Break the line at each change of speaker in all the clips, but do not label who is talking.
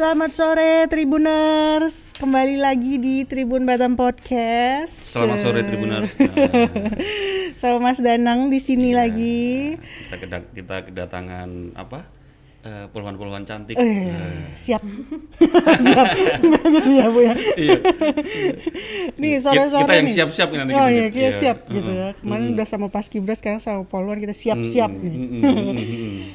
Selamat sore Tribuners, kembali lagi di Tribun Batam Podcast.
Selamat sore Tribuners.
Sama Mas Danang di sini
Iya.
lagi.
Kita kita kedatangan apa? Eh, poluan-poluan cantik.
Eh,
Eh,
siap. siap. ya Bu ya.
iya.
Nih
Kita-
sore-sore
kita yang siap-siap nih nanti
Oh iya, kita
Iya.
siap gitu ya. Kemarin udah sama Paskibra, sekarang sama Poluan kita siap-siap nih.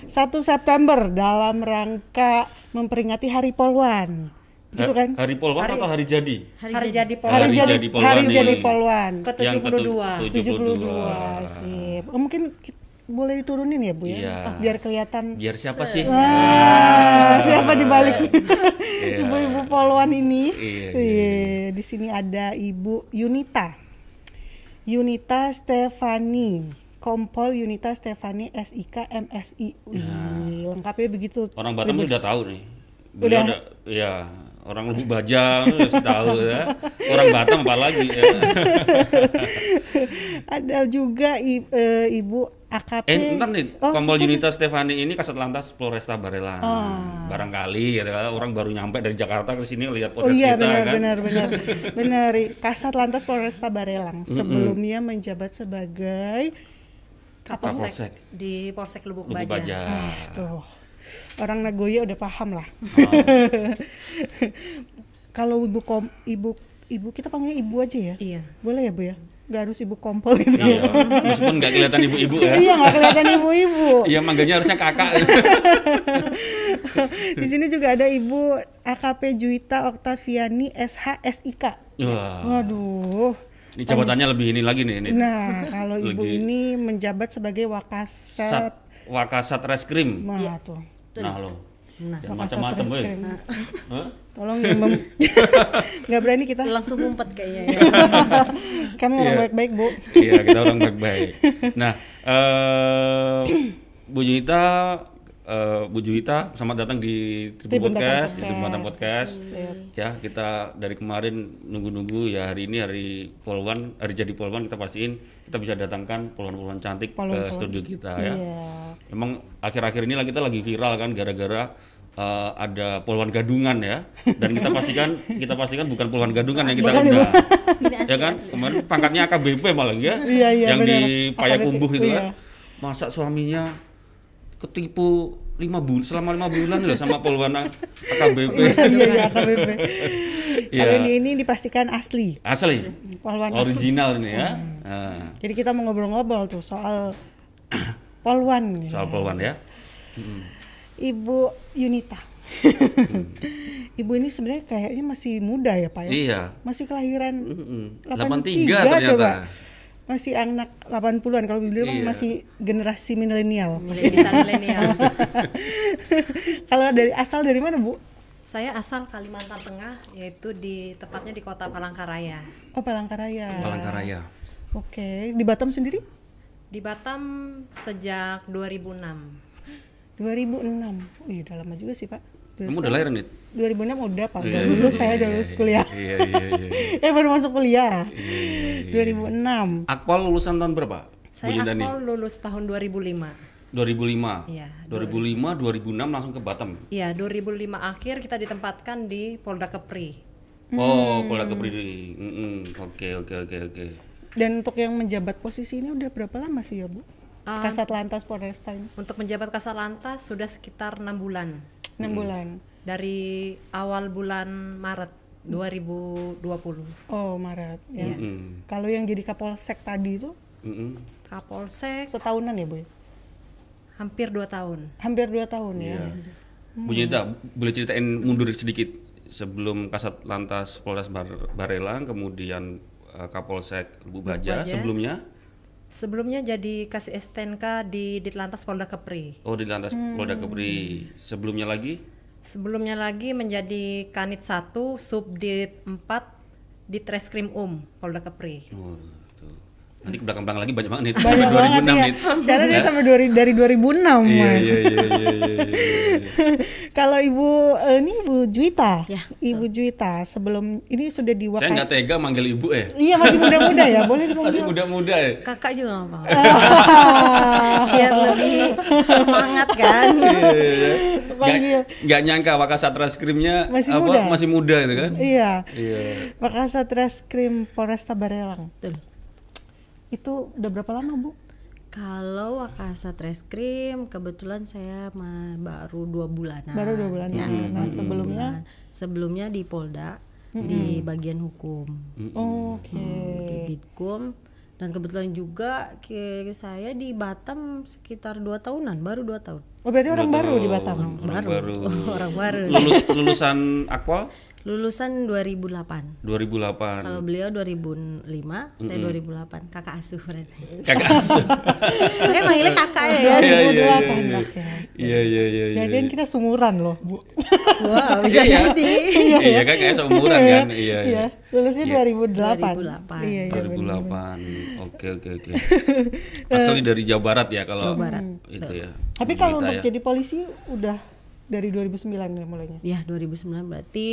1 September dalam rangka memperingati Hari Poluan. Gitu kan?
Hari Polwan atau hari jadi?
Hari, jadi
Hari,
Polwan
Hari
jadi
jadi Poluan
Hari jadi Poluan.
ke
Yang
72.
ketu-
72 sip. Oh, mungkin ki- boleh diturunin ya Bu ya?
Iya.
Biar kelihatan
Biar siapa sih?
Ah, siapa di balik
Iya.
ibu-ibu poluan ini?
Iya, iya,
Iya, Di sini ada Ibu Yunita. Yunita Stefani. Kompol Yunita Stefani SIK MSI. Wih, lengkapnya begitu.
Orang Batam tuh udah tahu nih. Beliau
Udah.
udah, ya orang Lubuk Baja tahu ya. Orang Batam apalagi ya.
Ada juga i- eh, Ibu AKP.
Eh, ntar nih,
Oh,
Kompol. Yunita Stefani ini kasat lantas Polresta Barelang.
Ah.
Barangkali gitu kan, orang baru nyampe dari Jakarta ke sini lihat
Oh
potret
iya
kita
benar
kan.
benar benar benar Kasat Lantas Polresta Barelang sebelumnya menjabat sebagai
Kapolsek
Kapolsek.
di Polsek Lubuk,
Lubuk
Baja.
Baja.
Ah, tuh orang Nagoya udah paham lah. Kalau ibu kom ibu ibu kita panggil ibu aja ya,
Iya.
boleh ya bu ya? Gak harus ibu kompol gitu.
Iya, meskipun nggak kelihatan ibu-ibu ya.
Iya nggak kelihatan ibu-ibu.
Iya, manggilnya harusnya kakak.
Di sini juga ada ibu AKP Juwita Oktaviani SH SIK.
Wah,
Waduh.
ini jabatannya lebih ini lagi nih. Ini.
Nah, kalau ibu
Lagi-
ini menjabat sebagai wakasat.
Sat, Wakasat Reskrim.
Nah, tuh.
Nah, lo.
Nah,
Ya, macam-macam, weh. Hah?
Tolong yang mem- nggak berani kita.
langsung ngumpet kayaknya ya.
Kami orang
Iya.
baik-baik, Bu.
Iya, kita orang baik-baik. Nah, eh Bu Juwita, eh, Bu Juwita, selamat datang di
Tribun Batam
Podcast, di Tribun
Podcast.
Podcast.
Sip.
Ya, kita dari kemarin nunggu-nunggu ya hari ini hari Polwan, hari jadi Polwan kita pastiin kita bisa datangkan polwan-polwan cantik ke
Polwan-polwan.
studio kita ya.
Iya.
Emang akhir-akhir ini lah kita lagi viral kan gara-gara eh, ada polwan gadungan ya dan kita pastikan kita pastikan bukan polwan gadungan yang kita undang ya kan kemarin pangkatnya AKBP malah ya
Iya, iya,
yang
benar.
di Payakumbuh itu
iya.
kan masa suaminya ketipu lima bulan selama lima bulan loh sama polwan AKBP
iya, iya, KBP.
Iya.
Kalau ini, ini dipastikan asli.
asli
Polwan asli.
original ini ya
Hmm.
Nah,
Jadi kita mau ngobrol-ngobrol tuh soal polwan. nih.
soal polwan ya
Ibu Yunita. Ibu ini sebenarnya kayaknya masih muda ya, Pak ya?
iya
Masih kelahiran
Mm-mm.
83
83 ternyata
coba. Masih anak 80-an kalau beliau kan
Iya.
masih generasi milenial.
Mulai bisa milenial.
kalau dari asal dari mana, Bu?
Saya asal Kalimantan Tengah, yaitu di tepatnya di Kota Palangkaraya.
Oh, Palangkaraya.
Palangkaraya
Oke, di Batam sendiri?
Di Batam sejak 2006.
2006. Wih, udah lama juga sih, Pak.
Kamu udah lahir nih
2006 udah, Pak.
Iya,
Udah lulus
iya,
saya udah
iya,
lulus
iya,
kuliah.
iya iya iya
eh, baru masuk kuliah.
Iya, iya, iya.
2006.
Akpol lulusan tahun berapa?
Saya akpol lulus tahun 2005.
2005.
Iya,
2005, 2006 langsung ke Batam.
Iya, 2005 akhir kita ditempatkan di Polda Kepri.
Oh, Polda Kepri. Oke, oke, oke, oke.
Dan untuk yang menjabat posisi ini udah berapa lama sih ya, Bu?
Ah.
Kasat Lantas Polresta ini?
Untuk menjabat Kasat Lantas sudah sekitar enam bulan
6 bulan.
dari awal bulan Maret 2020.
Oh, Maret ya.
Mm-mm.
Kalau yang jadi Kapolsek tadi itu
Mm-mm.
Kapolsek
setahunan ya, Bu? ya?
hampir dua tahun.
Hampir dua tahun ya.
Iya. Bu Yunita, boleh ceritain mundur sedikit sebelum Kasat Lantas Polres Bar- Barelang, kemudian eh, Kapolsek Lubuk Baja,
Baja.
sebelumnya
Sebelumnya jadi kasih STNK di Ditlantas Polda Kepri.
oh di Lantas Polda Kepri. Sebelumnya lagi
Sebelumnya lagi menjadi Kanit 1 Subdit 4 di Treskrim Um Polda Kepri.
Oh. Nanti ke belakang-belakang lagi banyak banget nih.
Banyak
Sampai
banget
2006
ya.
nih.
Secara dia sampai dari dari 2006
Iya,
mas.
iya, iya, iya, iya, iya.
Kalau ibu eh, ini ibu Juwita,
Ya,
ibu Juwita sebelum ini sudah di
Saya nggak tega manggil ibu eh.
Iya masih muda-muda ya, boleh
Masih
dipanggil.
muda-muda ya.
Kakak juga nggak apa Biar lebih semangat kan.
Iya, iya, iya.
Panggil.
Nggak nyangka Wakasat Reskrimnya
Masih
apa,
muda.
masih muda itu kan.
Iya,
Iya.
Makassar Reskrim Polresta Barelang.
Betul.
Itu udah berapa lama bu?
Kalau Wakasat Reskrim kebetulan saya baru dua bulanan.
Baru dua bulan.
Ya,
Nah,
baru dua
sebelumnya?
bulan. sebelumnya di Polda di bagian hukum
Oke.
di Bitkum dan kebetulan juga ke saya di Batam sekitar dua tahunan baru dua tahun
Oh berarti orang baru di Batam.
Orang baru.
orang baru
Lulus lulusan Akpol
lulusan 2008
2008.
kalau beliau 2005 saya 2008 kakak asuh berarti
Kakak asuh.
Makanya manggilnya kakak ya ya
Iya, iya, iya,
2008
iya.
oke.
Iya, iya, iya. iya.
Jangan kita sumuran loh bu.
wah bisa
Iya.
jadi
Iya kan kayak seumuran kan. Iya, iya.
Lulusnya 2008.
2008.
Iya, iya.
2008. Oke, oke, oke. Asli dari Jawa Barat ya kalau
Jawa Barat.
itu ya.
Tapi kalau untuk
ya.
jadi polisi udah dari 2009 ya mulainya.
ya 2009 berarti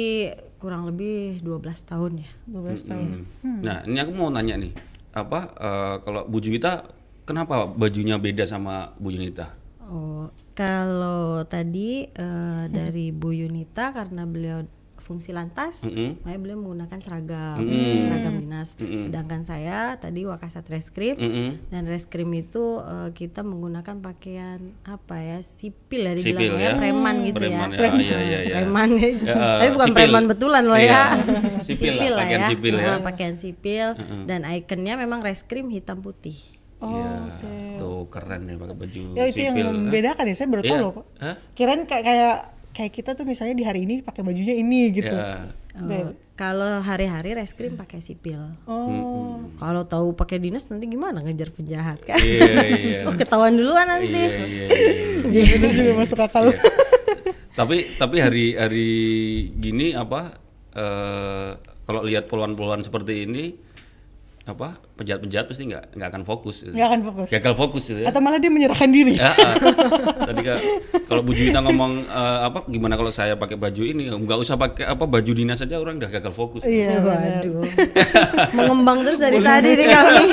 kurang lebih 12 tahun ya
12 tahun.
Hmm. Nah, ini aku mau nanya nih. Apa eh, kalau Bu Juwita kenapa bajunya beda sama Bu Yunita?
Oh, kalau tadi eh, dari Bu Yunita karena beliau fungsi lantas,
Mm-mm.
makanya beliau menggunakan seragam,
Mm-mm.
seragam dinas. Sedangkan saya tadi Wakasat Reskrim
Mm-mm.
dan Reskrim itu eh, kita menggunakan pakaian apa ya sipil ya
Sipil
dibilangnya
ya.
preman gitu
Preman
ya.
ya, iya, iya, iya.
Preman
Ya,
Tapi bukan
sipil.
preman betulan loh ya.
Sipil lah,
lah
pakaian
ya.
sipil ya.
Nah, pakaian sipil dan ikonnya memang Reskrim hitam putih.
Iya, tuh keren ya pakai baju
Ya itu yang
sipil.
membedakan ya, saya baru tahu
Iya.
loh.
Hah?
Kirain kayak kayak kayak kita tuh misalnya di hari ini pakai bajunya ini gitu.
Ya.
Oh, kalau hari-hari reskrim pakai sipil.
Oh.
Kalau tahu pakai dinas nanti gimana ngejar penjahat kan?
Iya, iya.
oh ketahuan duluan nanti.
Iya, iya, iya.
Itu juga masuk akal.
Iya. tapi tapi hari hari gini apa eh kalau lihat poluan-poluan seperti ini apa penjahat-penjahat pasti nggak nggak akan fokus gitu.
Nggak akan fokus.
gagal fokus gitu ya
Atau malah dia menyerahkan diri.
Ya, ah. tadi kan kalau Bu Juwita ngomong eh, apa gimana kalau saya pakai baju ini nggak usah pakai apa baju dinas saja orang udah gagal fokus
Iya. benar.
Waduh. Mengembang terus dari tadi nih kami.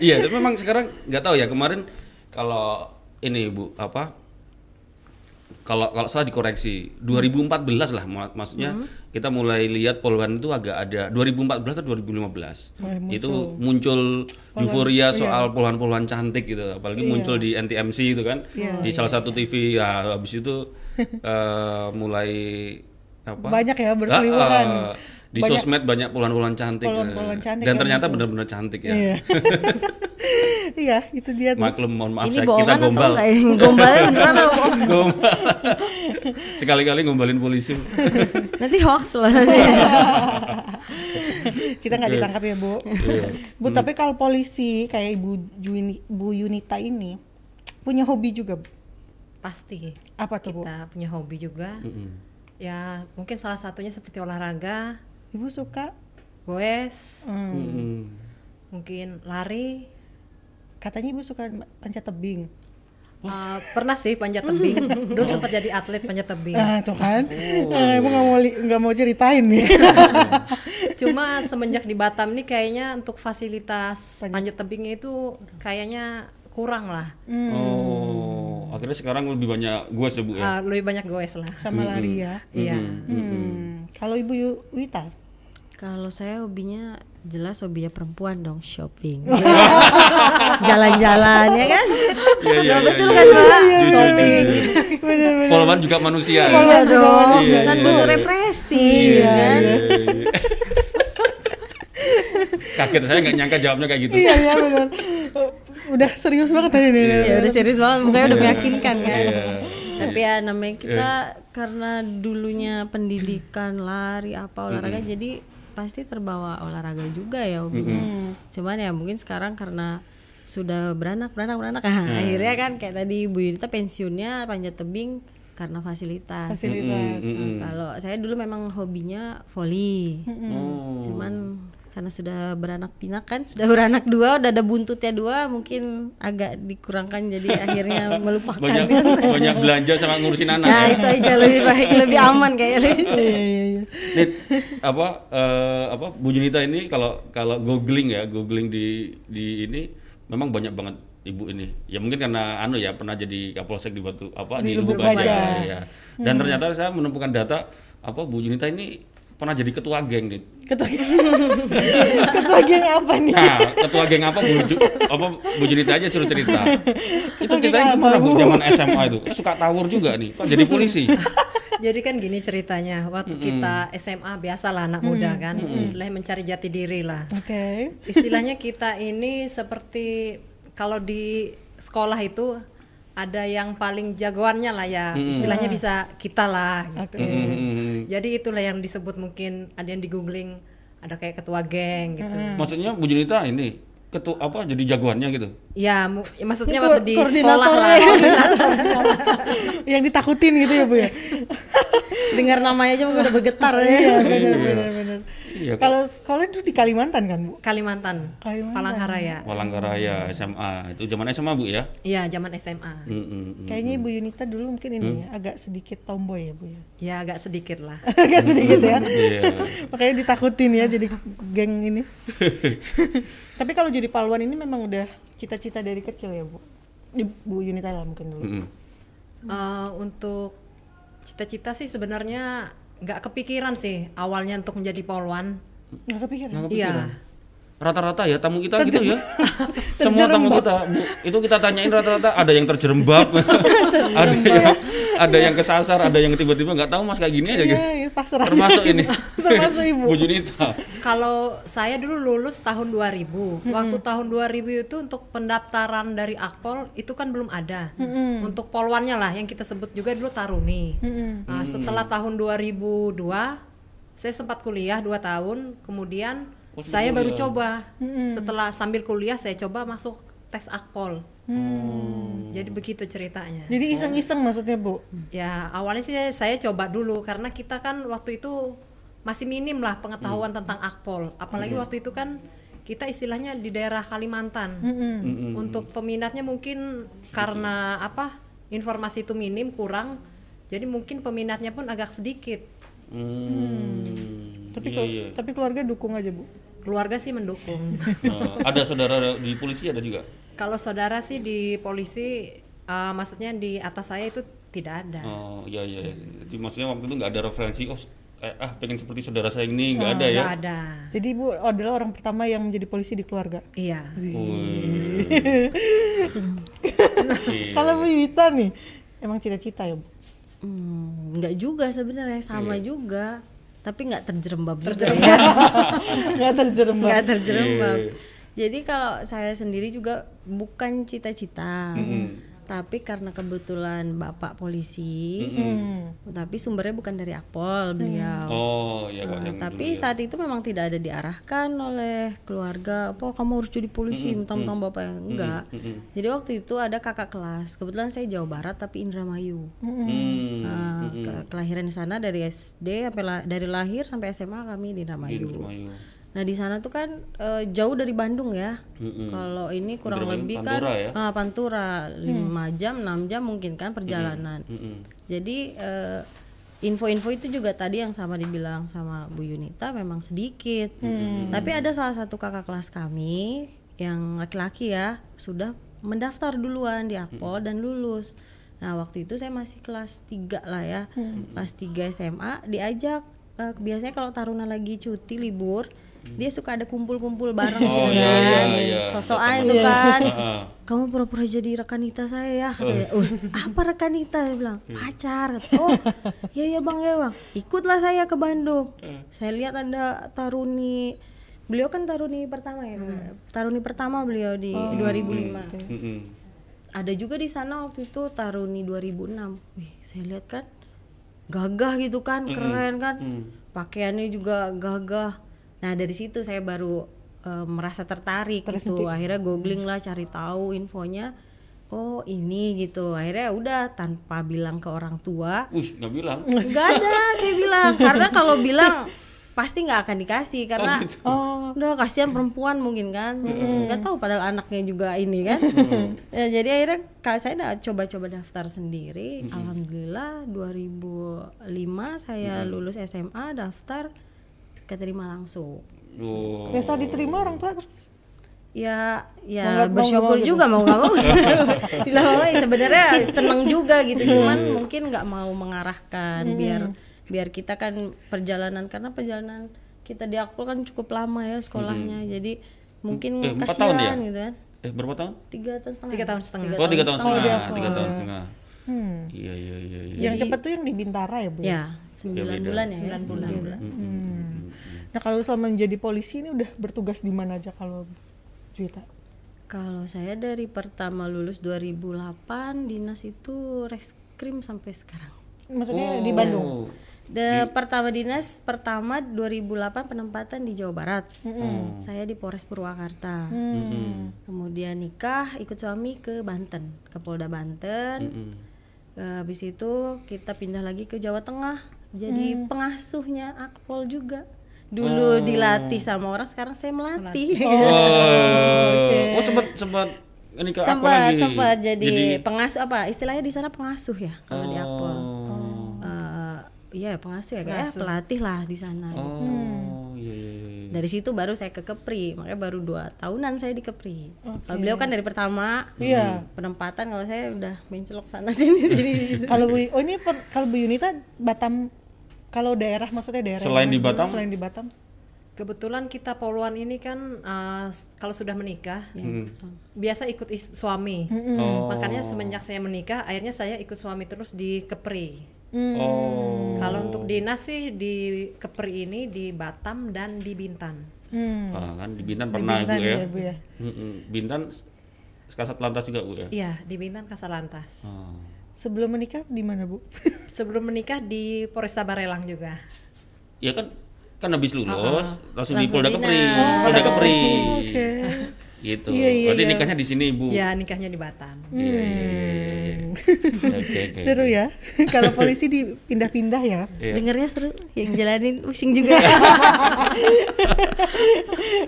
iya tapi memang sekarang nggak tahu ya kemarin kalau ini bu apa kalau kalau salah dikoreksi 2014 lah mak- maksudnya kita mulai lihat poluan itu agak ada 2014 atau 2015
Mulai muncul.
itu muncul euforia soal poluan-poluan cantik gitu apalagi muncul di NTMC itu kan di salah satu TV ya habis itu eh, mulai apa?
Banyak ya, berseliweran.
Ah, ah, di
Banyak-
sosmed banyak poluan-poluan cantik,
Poluan-poluan
eh.
cantik
dan
yang
ternyata
muncul.
benar-benar cantik ya
Iya. Iya, itu dia tuh.
Maklum, mohon maaf
Ini
saya, kita
bohongan atau
gombal.
enggak ini? Gombalnya beneran apa bohong?
Gombal. Sekali-kali ngombalin polisi.
Nanti hoax loh nanti.
Kita nggak ditangkap ya, Bu.
Iya.
Bu, tapi kalau polisi kayak Ibu Juni, Bu Yunita ini punya hobi juga, Bu.
Pasti.
Apa tuh, Bu?
Kita punya hobi juga.
Mm-mm.
Ya mungkin salah satunya seperti olahraga,
Ibu suka
goes,
hmm,
Mm-mm.
mungkin lari.
katanya Ibu suka panjat tebing.
Uh, pernah sih panjat tebing. Dulu sempat jadi atlet panjat tebing.
Nah, tuh kan. Nah, Ibu nggak mau nggak mau ceritain nih.
Cuma semenjak di Batam nih kayaknya untuk fasilitas panjat tebingnya itu kayaknya kurang lah.
Oh, akhirnya sekarang lebih banyak gue ya bu ya.
Ah, lebih banyak goes lah.
Sama lari ya.
Iya.
Hmm. Kalau Ibu Wita?
Kalau saya hobinya jelas hobinya perempuan dong shopping. Jalan-jalan ya kan?
Iya, iya,
Nah,
iya,
betul
iya.
kan, Mbak?
Jujur,
Shopping.
Poluan juga manusia. ya?
Iya dong,
Iya,
kan
iya,
butuh
iya.
represi
Iya,
kan.
iya, iya. Kaget saya nggak nyangka jawabnya kayak gitu.
Iya, iya benar. Udah serius banget tadi nih.
Ya udah serius banget, mukanya udah meyakinkan kan.
Iya.
Tapi ya namanya kita karena dulunya pendidikan lari apa olahraga jadi pasti terbawa olahraga juga ya hobinya. Cuman ya mungkin sekarang karena sudah beranak beranak beranak ah, akhirnya kan kayak tadi Bu Yunita pensiunnya panjat tebing karena fasilitas.
Fasilitas.
Nah, kalau saya dulu memang hobinya volley.
Oh.
Cuman karena sudah beranak pinak kan sudah beranak dua udah ada buntutnya dua mungkin agak dikurangkan jadi akhirnya melupakan
banyak banyak belanja sama ngurusin anak
nah
ya.
itu aja lebih baik lebih aman kayaknya
Iya iya iya.
Nih, apa eh, apa Bu Junita ini kalau kalau googling ya, googling di di ini memang banyak banget ibu ini. Ya mungkin karena anu ya pernah jadi Kapolsek di Batu apa di,
Di
Lubuk Baja, ya. Dan ternyata saya menemukan data apa Bu Junita ini pernah jadi ketua geng nih.
Ketua Ketua geng apa nih?
Nah, ketua geng apa Bu Ju- apa Bu Junita aja suruh cerita. itu
Ketua
ceritanya
geng
gimana Bu zaman SMA itu? Eh, suka tawur juga nih. Kok jadi polisi?
Jadi kan gini ceritanya, waktu kita SMA biasalah anak muda kan, istilahnya mencari jati diri lah.
Oke.
Istilahnya kita ini seperti kalau di sekolah itu ada yang paling jagoannya lah ya, istilahnya bisa kita lah gitu.
Hmm.
Jadi itulah yang disebut mungkin ada yang di googling ada kayak ketua geng gitu.
Maksudnya Bu Junita ini ketua apa jadi jagoannya gitu?
Ya, mu- ya maksudnya
Ko-
waktu di sekolah lah.
Yang ditakutin gitu ya Bu ya.
dengar namanya aja udah bergetar
Iya
ya
benar benar benar.
Iya,
Kalau sekolah itu di Kalimantan kan Bu?
Kalimantan,
Kalimantan.
Palangkaraya.
Walangkaraya SMA itu zaman SMA bu ya?
Iya, zaman SMA.
Mm, mm, mm.
Kayaknya Ibu Yunita dulu mungkin ini ya, agak sedikit tomboy ya Bu ya.
Ya agak sedikit lah.
agak sedikit ya.
Iya.
Makanya ditakutin ya jadi geng ini. Tapi kalau jadi paluan ini memang udah cita-cita dari kecil ya Bu. Ibu Yunita lah mungkin dulu.
Mm, mm.
Eh, untuk cita-cita sih sebenarnya nggak kepikiran sih awalnya untuk menjadi polwan.
Nggak kepikiran.
Nggak kepikiran.
Iya.
Rata-rata ya tamu kita gitu ya. Semua tamu kita Bu, itu kita tanyain rata-rata ada yang terjerembab, ada yang ada yang kesasar, ada yang tiba-tiba nggak tahu mas kayak gini aja gitu.
Iya, iya, pasrah.
Termasuk ini.
Termasuk Ibu.
Bu Junita.
Kalau saya dulu lulus tahun 2000. Waktu tahun 2000 itu untuk pendaftaran dari Akpol itu kan belum ada. Untuk polwannya lah yang kita sebut juga dulu Taruni. Nah, setelah tahun 2002 saya sempat kuliah 2 tahun, kemudian
Oh,
saya baru coba. Setelah sambil kuliah saya coba masuk tes Akpol. Jadi begitu ceritanya.
Jadi iseng-iseng maksudnya Bu.
Ya awalnya sih saya coba dulu karena kita kan waktu itu masih minim lah pengetahuan tentang akpol. Apalagi waktu itu kan kita istilahnya di daerah Kalimantan. Untuk peminatnya mungkin karena apa informasi itu minim kurang, jadi mungkin peminatnya pun agak sedikit.
Hmm.
Tapi
iya,
kelu-
iya.
tapi keluarga dukung aja Bu.
Keluarga sih mendukung.
Nah, ada saudara di polisi ada juga.
Kalau saudara sih di polisi, eh, maksudnya di atas saya itu tidak ada.
Oh iya iya. Jadi maksudnya waktu itu nggak ada referensi. Oh kayak ah pengen seperti saudara saya ini nggak ada ya.
Nggak ada.
Jadi Ibu adalah orang pertama yang menjadi polisi di keluarga.
Iya.
Iya.
Kalau Bu Yunita nih, emang cita-cita ya Bu?
Hmm, nggak juga sebenarnya sama
Iya.
juga tapi nggak terjerembab ya
Nggak terjerembab.
nggak terjerembab
Iya.
Jadi kalau saya sendiri juga bukan cita-cita tapi karena kebetulan bapak polisi
Hmm.
tapi sumbernya bukan dari akpol beliau
Oh iya Kak,
Nah,
yang
tapi
dulu ya.
saat itu memang tidak ada diarahkan oleh keluarga apa kamu harus jadi polisi mentang-mentang bapak yang enggak jadi waktu itu ada kakak kelas kebetulan saya Jawa Barat tapi Indramayu
Hmm.
Nah, ke- kelahiran di sana dari SD sampai la- dari lahir sampai SMA kami di Indramayu.
Indramayu.
Nah di sana tuh kan eh, jauh dari Bandung ya. Kalau ini kurang lebih
Pantura
kan
ya?
ah, Pantura 5 jam 6 jam mungkin kan perjalanan.
Mm-mm.
Jadi eh, info-info itu juga tadi yang sama dibilang sama Bu Yunita memang sedikit. Tapi ada salah satu kakak kelas kami yang laki-laki ya sudah mendaftar duluan di Akpol dan lulus. Nah waktu itu saya masih kelas 3 lah ya, kelas 3 SMA diajak. eh, biasanya kalau Taruna lagi cuti libur, dia suka ada kumpul-kumpul bareng
Oh,
gitu
iya,
kan,
iya, iya.
sosokan itu kan. Kamu pura-pura jadi rekanita saya ya katanya. "Uh, apa rekanita? Saya bilang pacar. Oh ya ya bang ya bang. Ikutlah saya ke Bandung. Saya lihat ada taruni. Beliau kan taruni pertama ya taruni pertama beliau di 2005
Mm-mm.
ada juga di sana waktu itu taruni 2006 wih saya lihat kan gagah gitu kan keren kan. Pakaiannya juga gagah nah dari situ saya baru eh, merasa tertarik gitu. Akhirnya googling lah cari tahu infonya. Oh ini gitu. Akhirnya udah tanpa bilang ke orang tua.
Wih nggak bilang.
nggak ada saya bilang. Karena kalau bilang pasti nggak akan dikasih. Karena
gitu.
Oh,
udah kasihan perempuan mungkin kan. Nggak tahu padahal anaknya juga ini kan. Ya, jadi akhirnya saya udah coba-coba daftar sendiri. Alhamdulillah 2005 saya lulus SMA daftar keterima langsung
Oh.
biasa diterima orang tua terus.
ya ya
nggak- mau
bersyukur
mau gitu?
juga mau nggak mau ya sebenarnya seneng juga gitu cuman mungkin nggak mau mengarahkan biar biar kita kan perjalanan karena perjalanan kita di Akpol kan cukup lama ya sekolahnya jadi mungkin
Eh, empat tahun
kasihan
ya?
gitu kan
Eh berapa tahun?
tiga tahun setengah
Tiga tahun setengah.
Oh tiga tahun
setengah.
tiga tahun setengah.
Hmm.
Iya iya iya. iya.
Yang cepat tuh yang di Bintara ya, Bu?
ya sembilan
beda.
bulan ya
Sembilan bulan.
Hmm. Nah, kalau selama menjadi polisi ini udah bertugas di mana aja kalau Juwita?
kalau saya dari pertama lulus 2008 dinas itu reskrim sampai sekarang
Maksudnya di Bandung?
Oh.
The pertama dinas pertama 2008 penempatan di Jawa Barat.
Oh.
Saya di Polres Purwakarta.
Hmm.
Kemudian nikah ikut suami ke Banten, ke Polda Banten.
Mm-mm.
Eh, Habis itu kita pindah lagi ke Jawa Tengah. Jadi pengasuhnya Akpol juga. Dulu dilatih sama orang, sekarang saya melatih.
Oh, oh sempat sempat ini ke apa
sempat
lagi?
sempat jadi, pengasuh apa? Istilahnya di sana pengasuh ya kalau di Akpol.
Oh.
Eh, iya pengasuh ya kayak pelatih lah di sana.
Oh, iya.
Dari situ baru saya ke Kepri, makanya baru dua tahunan saya di Kepri. Kalau beliau kan dari pertama
Iya.
penempatan, kalau saya udah mencelok sana sini sini. gitu.
Kalau Bu Oh, ini per- kalau Bu Yunita Batam kalau daerah maksudnya daerah
Selain di? Batam?
Selain di Batam.
Kebetulan kita poluan ini kan eh, kalau sudah menikah biasa ikut is- suami.
Oh.
Makanya semenjak saya menikah, akhirnya saya ikut suami terus di Kepri.
Oh.
Kalau untuk dinas sih di Kepri ini di Batam dan di Bintan.
Hmm.
Ah, kan di Bintan
Di
pernah
Bintan
Ibu ya.
ya, Bu ya.
Bintan Kasat Lantas juga Bu ya.
Iya, di Bintan Kasalantas.
Oh.
Sebelum menikah di mana, Bu?
Sebelum menikah di Polresta Barelang juga.
Ya kan kan habis lulus langsung di
Langsung
Polda
dinas.
Kepri. Polda Kepri.
Oh, Oke.
Gitu.
Iya, iya,
Berarti
iya.
nikahnya di sini Ibu.
Ya, nikahnya di Batam.
Iya iya iya. iya. Oke oke.
Seru ya. kalau polisi dipindah-pindah ya.
Iya.
Dengernya seru, yang jalanin pusing juga.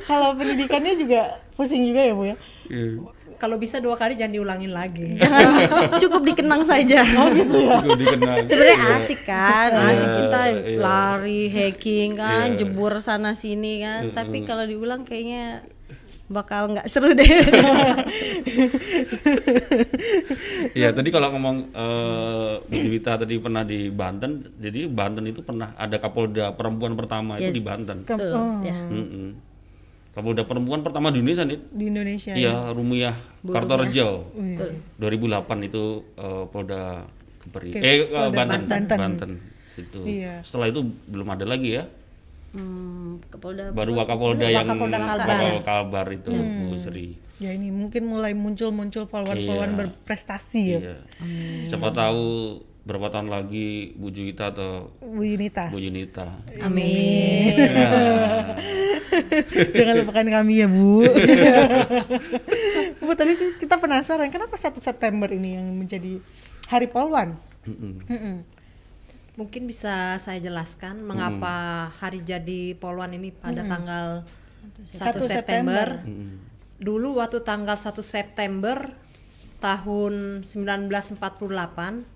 kalau pendidikannya juga pusing juga ya, Bu ya.
Iya.
Kalau bisa dua kali jangan diulangin lagi.
Jangan cukup dikenang saja.
Oh gitu ya.
Gue dikenal.
Sebenarnya asik kan, asik
Iya,
kita
iya.
lari, hacking kan,
Iya.
jebur sana sini kan. Tapi kalau diulang kayaknya bakal nggak seru deh.
Iya tadi kalau ngomong eh Bu Juwita tadi pernah di Banten, jadi Banten itu pernah ada Kapolda perempuan pertama itu
Yes.
di Banten.
Betul,
oh,
ya.
Mm-mm. Kapolda perempuan pertama di Indonesia nih.
Di Indonesia.
Iya, Rumiyah Kartorejo.
Wih.
2008 itu eh, Polda Kepri.
Oke,
Eh
Polda
Banten.
Banten.
Banten. Itu.
Iya.
Setelah itu belum ada lagi ya.
Hmm, Kapolda
Baru Wakapolda yang
Wakapolda Kalbar.
Wakapolda Kalbar itu Bu Sri.
Ya ini mungkin mulai muncul-muncul polwan-polwan
Iya.
berprestasi ya.
Iya. Siapa tahu berapa tahun lagi Bu Juwita atau
Bu Yunita.
Bu Yunita.
Amin.
Ya.
Jangan lupakan kami ya Bu. Bu tapi kita penasaran kenapa 1 September ini yang menjadi Hari Polwan?
Mungkin bisa saya jelaskan mengapa hari jadi Poluan ini pada tanggal 1
1
September.
September.
Dulu waktu tanggal 1 September tahun 1948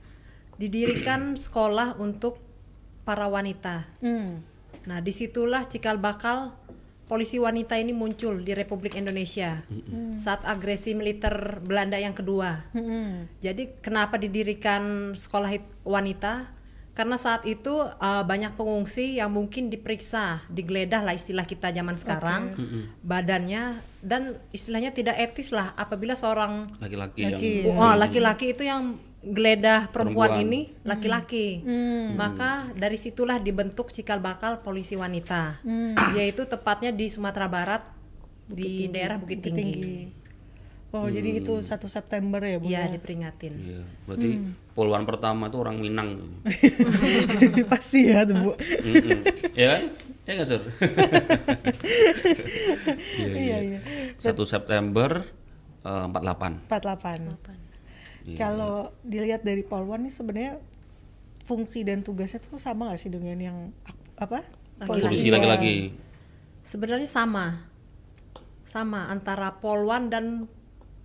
didirikan sekolah untuk para wanita.
Hmm.
Nah, di situlah cikal bakal polisi wanita ini muncul di Republik Indonesia saat agresi militer Belanda yang kedua.
Mm-mm.
Jadi kenapa didirikan sekolah hit- wanita? Karena saat itu uh, banyak pengungsi yang mungkin diperiksa, digeledah lah istilah kita zaman sekarang, badannya dan istilahnya tidak etis lah apabila seorang
Laki-laki yang
oh, laki-laki itu yang geledah perempuan,
Perempuan.
ini laki-laki. Maka dari situlah dibentuk cikal bakal polisi wanita, yaitu tepatnya di Sumatera Barat di daerah Bukit Tinggi.
Tinggi. Oh, jadi itu 1 September ya, Bu?
Iya,
ya?
diperingatin.
Iya, berarti poluan pertama itu orang Minang.
Pasti ya, tuh, Bu.
Mm-mm. ya kan? Ya nggak Sur? iya,
Iya,
iya.
iya.
1 September eh, 48.
48. Kalau dilihat dari Polwan nih sebenarnya fungsi dan tugasnya tuh sama gak sih dengan yang apa?
Polisi laki-laki.
Sebenarnya sama. Sama antara Polwan dan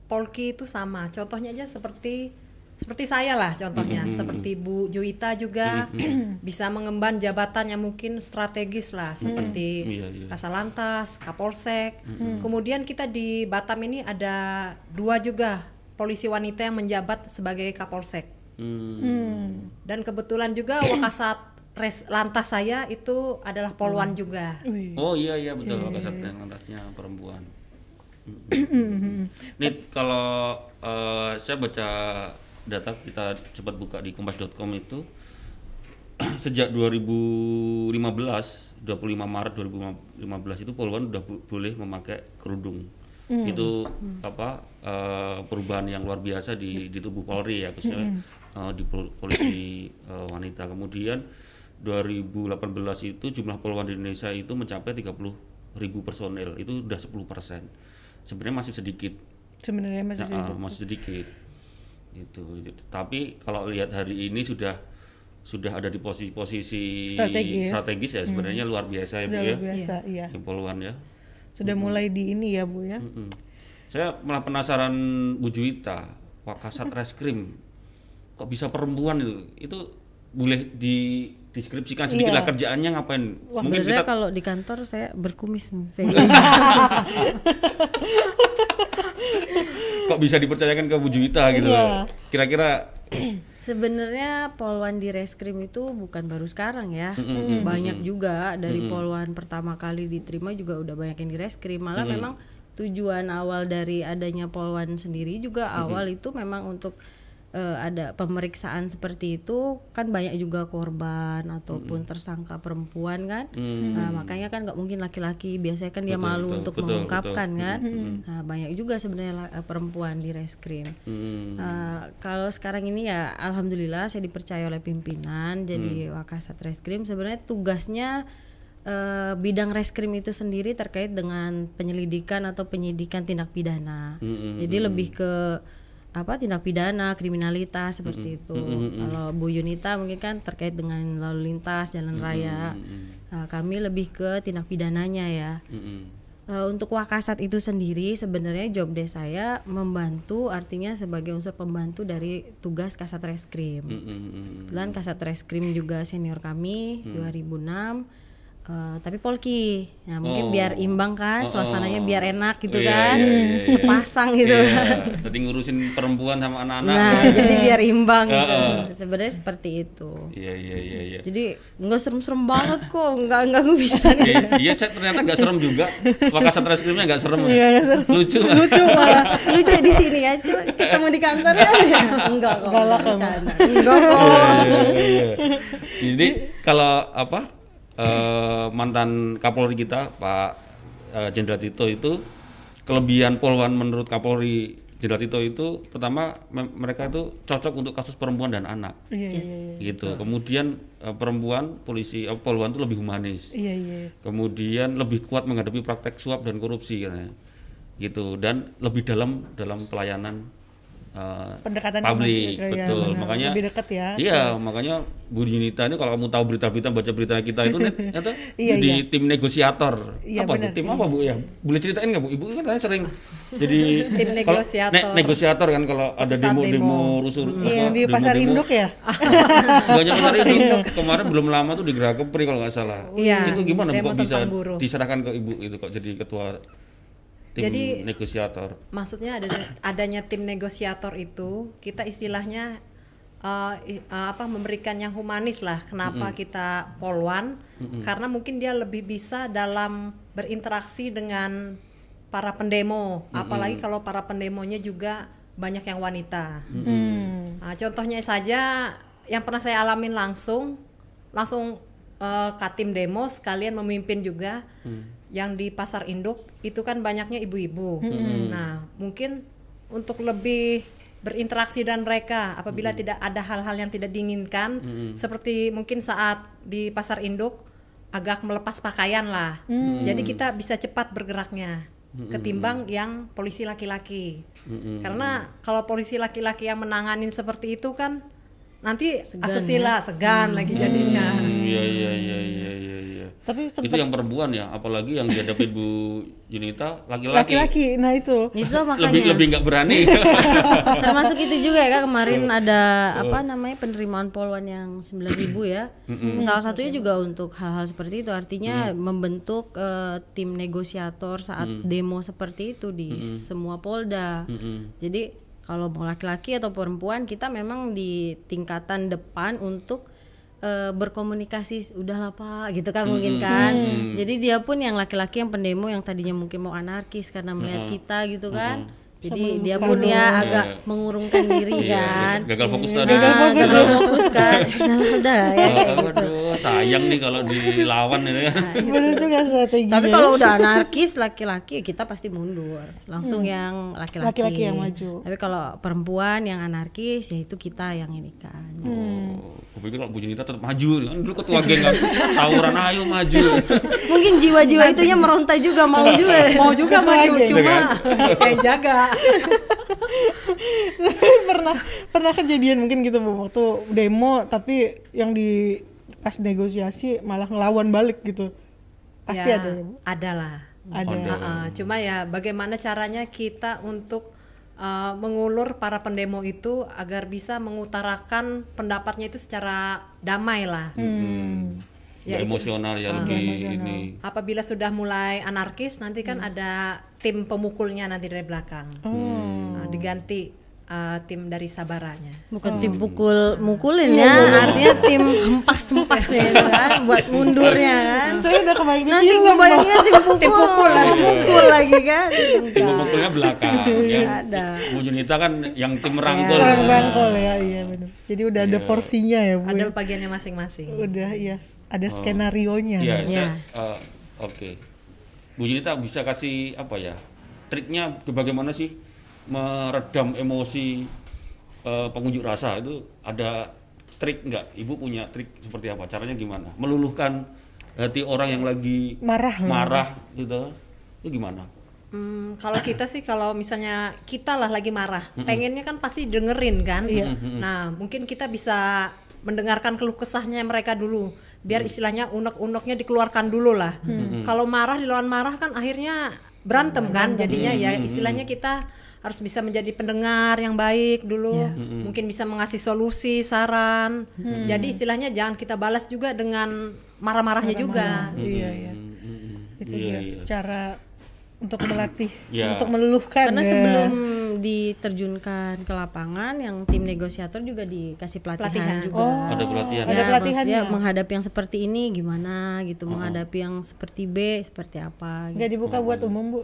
Polki itu sama. Contohnya aja seperti seperti saya lah contohnya, seperti Bu Juwita juga bisa mengemban jabatan yang mungkin strategis lah. Seperti
Iya, iya.
Kasalantas, Kapolsek. Kemudian kita di Batam ini ada dua juga polisi wanita yang menjabat sebagai Kapolsek.
Hmm.
Dan kebetulan juga Wakasat res, lantas saya itu adalah Polwan juga.
Wih.
Oh iya iya betul Wakasat yang lantasnya perempuan. Mm-mm. Nih kalau eh, saya baca data kita cepat buka di kompas.com itu sejak 2015 25 Maret 2015 itu Polwan udah boleh memakai kerudung. Itu apa eh, perubahan yang luar biasa di di tubuh Polri ya khususnya eh, di pol- polisi eh, wanita. Kemudian 2018 itu jumlah polwan di Indonesia itu mencapai 30 ribu personel itu udah 10 persen. Sebenarnya masih sedikit.
Sebenarnya masih
Nah, ah, masih sedikit. Itu tapi kalau lihat hari ini sudah sudah ada di posisi-posisi
Strategis.
strategis ya sebenarnya luar biasa ya bu ya.
luar biasa, iya.
ya
Sudah mulai di ini ya, Bu ya.
Mm-mm. saya malah penasaran Bu Juwita Wakasat Reskrim kok bisa perempuan itu itu boleh dideskripsikan sedikit
Iya.
lah kerjaannya ngapain mungkin
Sebenarnya
kita
kalau di kantor saya berkumis nih. Saya
kok bisa dipercayakan ke Bu Juwita gitu
Iya.
kira-kira
Sebenarnya polwan di reskrim itu bukan baru sekarang ya, banyak juga dari polwan pertama kali diterima juga udah banyak yang di reskrim. Malah memang tujuan awal dari adanya polwan sendiri juga awal itu memang untuk eh, ada pemeriksaan seperti itu kan banyak juga korban ataupun tersangka perempuan kan, Nah, makanya kan nggak mungkin laki-laki biasanya kan dia
Betul,
malu
betul,
untuk
betul,
mengungkapkan
betul.
kan, nah banyak juga sebenarnya eh, perempuan di reskrim.
hmm,
Uh, kalau sekarang ini ya alhamdulillah saya dipercaya oleh pimpinan jadi
Hmm.
Wakasat Reskrim sebenarnya tugasnya uh, bidang reskrim itu sendiri terkait dengan penyelidikan atau penyidikan tindak pidana.
Hmm,
Jadi lebih ke apa tindak pidana, kriminalitas seperti itu. Kalau Bu Yunita mungkin kan terkait dengan lalu lintas, jalan raya. Uh, kami lebih ke tindak pidananya ya.
mm-mm.
Eh, untuk Wakasat itu sendiri sebenarnya job desk saya membantu artinya sebagai unsur pembantu dari tugas Kasat Reskrim.
Mm-mm.
Kebetulan Kasat Reskrim juga senior kami 2006 eh, tapi Polki. Nah, mungkin
Oh.
biar imbang kan
Oh,
suasananya
oh.
biar enak gitu
Iya,
kan.
iya, iya, iya.
Sepasang gitu.
Iya, Tadi ngurusin perempuan sama anak-anak.
Nah, jadi biar imbang gitu.
Heeh.
Sebenarnya seperti itu.
Iya iya iya iya.
Jadi nggak serem-serem banget kok, nggak nggak gue bisa.
Iya, iya, saya ternyata nggak serem juga. Wakasat reskrimnya nggak serem.
Iya, nggak serem.
Lucu.
lucu malah lucu di sini ya coba ketemu di kantor ya enggak kok
Galak kamu.
bercanda enggak kok
Iya, iya, iya. Jadi kalau apa eh, mantan Kapolri kita Pak eh, Jenderal Tito itu kelebihan Polwan menurut Kapolri Jenderal Tito itu pertama me- mereka itu cocok untuk kasus perempuan dan anak
Iya, iya, iya.
gitu. Kemudian eh, perempuan polisi eh, Polwan itu lebih humanis.
Iya, iya.
Kemudian lebih kuat menghadapi praktek suap dan korupsi katanya. Gitu dan lebih dalam dalam pelayanan eh,
Pendekatan
publik,
iya,
betul.
benar.
Makanya
lebih dekat ya.
Iya, makanya Bu Yunita ini kalau kamu tahu berita-berita baca berita kita itu net, itu
Iya,
jadi
iya.
tim negosiator.
Iya,
apa
benar.
Bu? Tim apa Bu ya? Boleh ceritain nggak Bu? Ibu kan sering jadi
Tim
kalau-
negosiator.
ne- negosiator kan kalau ada demo-demo
demo.
rusuh
Iya,
apa,
di pasar
demo-demo.
induk ya.
Banyak pasar induk. Kemarin belum lama tuh di Gerah Kepri kalau nggak salah.
Iya,
Itu gimana Bu,
demo
kok bisa
buruh.
diserahkan ke Ibu itu kok jadi ketua tim
Jadi-
negosiator.
maksudnya ada adanya tim negosiator itu kita istilahnya uh, uh, apa memberikan yang humanis lah kenapa kita polwan karena mungkin dia lebih bisa dalam berinteraksi dengan para pendemo. Apalagi kalau para pendemonya juga banyak yang wanita.
Hmm.
Nah, contohnya saja yang pernah saya alamin langsung, langsung eh, katim demo sekalian memimpin juga yang di pasar induk itu kan banyaknya ibu-ibu. Nah mungkin untuk lebih berinteraksi dan mereka apabila tidak ada hal-hal yang tidak diinginkan seperti mungkin saat di pasar induk agak melepas pakaian lah. Jadi kita bisa cepat bergeraknya ketimbang yang polisi laki-laki. Karena kalau polisi laki-laki yang menanganin seperti itu kan nanti asusila segan lagi jadinya.
Hmm, Iya iya iya iya iya
Tapi
itu yang perempuan ya, apalagi yang dihadapin Bu Yunita laki-laki.
laki-laki, nah itu.
itu
Lebih
makanya.
Lebih nggak berani.
termasuk itu juga ya kak. Kemarin ada apa namanya penerimaan polwan yang 9000 ya. Salah satunya juga untuk hal-hal seperti itu. Artinya membentuk eh, tim negosiator saat demo seperti itu di semua polda. Jadi kalau mau laki-laki atau perempuan kita memang di tingkatan depan untuk eh, berkomunikasi udahlah pak gitu kan mungkin kan. Jadi dia pun yang laki-laki yang pendemo yang tadinya mungkin mau anarkis karena melihat kita gitu kan jadi dia pun ya agak mengurungkan diri
Iya,
kan.
gagal fokus
Nah,
tadi.
gagal fokus. Kan. udah udah ya
Oh, aduh, sayang nih kalau dilawan ini. Kan.
Bener juga strategi.
tapi kalau udah anarkis laki-laki kita pasti mundur. Langsung yang laki-laki.
Laki-laki yang maju.
tapi kalau perempuan yang anarkis ya itu kita yang ini kan.
Oh, aku pikir kalau Bu tetap maju. Kan dulu ketua geng kan. Tawuran ayo maju.
mungkin jiwa-jiwa itunya meronta juga mau juga.
Mau juga maju cuma yang jaga
pernah pernah kejadian mungkin gitu bu. Waktu demo tapi yang di pas negosiasi malah ngelawan balik gitu. Pasti
Ya,
ada ya bu?
ada lah
ada.
Ada.
Uh-uh, cuma ya bagaimana caranya kita untuk uh, mengulur para pendemo itu agar bisa mengutarakan pendapatnya itu secara damai lah.
Hmm.
Ya, emosional ya lebih ini.
Apabila sudah mulai anarkis nanti kan ada tim pemukulnya nanti dari belakang. Nah, diganti uh, tim dari sabaranya.
bukan tim pukul mukulin ya artinya tim hempas hempas ya kan buat mundurnya kan
saya udah kebayang di
nanti
film,
gue
Bang.
bayanginnya tim pukul pukul pukul lagi kan
Tim pemukulnya belakang. yang
ada.
Bu Yunita kan yang tim merangkul.
Orang rangkul ya iya benar jadi udah ada porsinya ya bu
Ada
ya?
bagiannya masing-masing.
udah iya ada skenario nya
Iya,
Ya.
eh, oke. Bu Yunita bisa kasih apa ya? Triknya ke- bagaimana sih meredam emosi eh, pengunjuk rasa itu ada trik nggak? Ibu punya trik seperti apa? Caranya gimana? Meluluhkan hati orang yang lagi
marah
marah gitu. Itu gimana?
Hmm, kalau kita sih kalau misalnya kita lah lagi marah, pengennya kan pasti dengerin kan. Nah, mungkin kita bisa mendengarkan keluh kesahnya mereka dulu, biar istilahnya unek-uneknya dikeluarkan dulu lah. Kalau marah di lawan marah kan akhirnya berantem kan, jadinya ya. Istilahnya kita harus bisa menjadi pendengar yang baik dulu, mungkin bisa mengasih solusi, saran. Jadi istilahnya jangan kita balas juga dengan marah-marahnya juga.
iya iya. Itu
Iya,
dia
iya.
cara untuk melatih
Iya.
untuk meluluhkan
karena
ya.
sebelum diterjunkan ke lapangan yang tim negosiator juga dikasih pelatihan,
Pelatihan.
juga
Oh,
Ada pelatihan.
ada
Ya,
pelatihannya.
maksudnya menghadapi yang seperti ini gimana gitu menghadapi yang seperti B seperti apa gitu.
nggak dibuka buat umum bu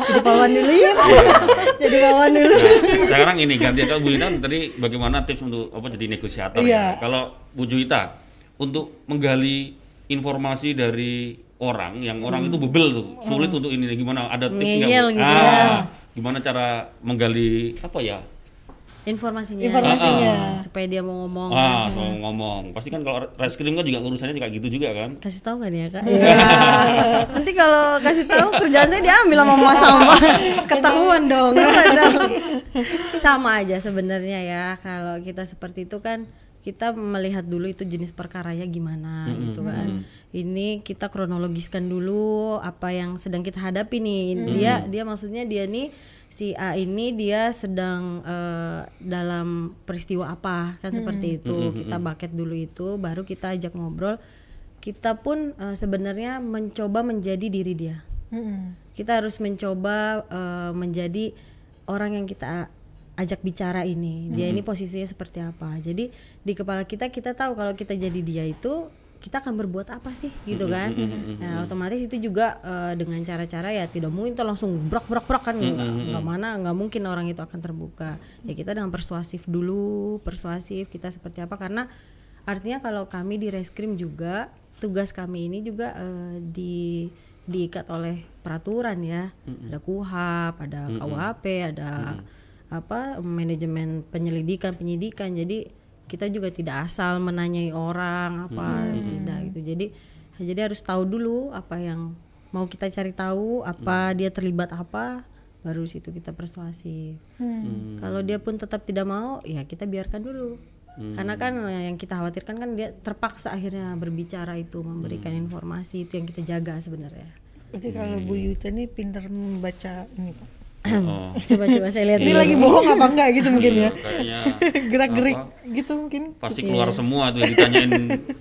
jadi pawan dulu ya jadi pawan dulu
Nah, sekarang ini ganti kalau Bu Yunita tadi bagaimana tips untuk apa jadi negosiator
Iya.
ya. Kalau Bu Juwita untuk menggali informasi dari orang yang orang itu bebel tuh, sulit untuk ini gimana ada tips nggak,
gitu
ah,
ya.
Gimana cara menggali apa ya?
informasinya.
Informasinya.
supaya dia mau ngomong.
Ah, mau ngomong. Pasti kan kalau reskrim kan juga urusannya kayak gitu juga kan.
kasih tahu kan ya kak? Nanti kalau kasih tahu kerjaan saya diambil sama mas sama
Ketahuan dong.
sama aja sebenarnya ya kalau kita seperti itu kan kita melihat dulu itu jenis perkaranya gimana gitu kan ini kita kronologiskan dulu apa yang sedang kita hadapi nih. Dia dia maksudnya dia nih si A ini dia sedang eh, dalam peristiwa apa kan seperti itu. Kita bucket dulu itu baru kita ajak ngobrol. Kita pun eh, sebenarnya mencoba menjadi diri dia.
Mm-mm.
kita harus mencoba eh, menjadi orang yang kita ajak bicara ini. Dia ini posisinya seperti apa. Jadi di kepala kita kita tahu kalau kita jadi dia itu kita akan berbuat apa sih? Gitu kan? nah otomatis itu juga eh, dengan cara-cara ya tidak mungkin kita langsung brak brak brak kan nggak nggak mana nggak mungkin orang itu akan terbuka. Ya kita dengan persuasif dulu persuasif kita seperti apa? Karena artinya kalau kami di reskrim juga tugas kami ini juga eh, di diikat oleh peraturan ya. Ada kuhap ada KUHP ada apa manajemen penyelidikan penyidikan jadi kita juga tidak asal menanyai orang apa tidak gitu. Jadi jadi harus tahu dulu apa yang mau kita cari tahu apa dia terlibat apa baru situ kita persuasif kalau dia pun tetap tidak mau ya kita biarkan dulu. Karena kan yang kita khawatirkan kan dia terpaksa akhirnya berbicara itu, memberikan informasi itu yang kita jaga sebenarnya.
Berarti kalau Bu Yuta ini pintar membaca ini Pak.
Oh.
Coba-coba saya lihat
Ini
dulu.
lagi bohong apa enggak gitu mungkin
Iya,
ya?
kayaknya
Gerak-gerik gitu mungkin.
pasti keluar semua tuh yang ditanyain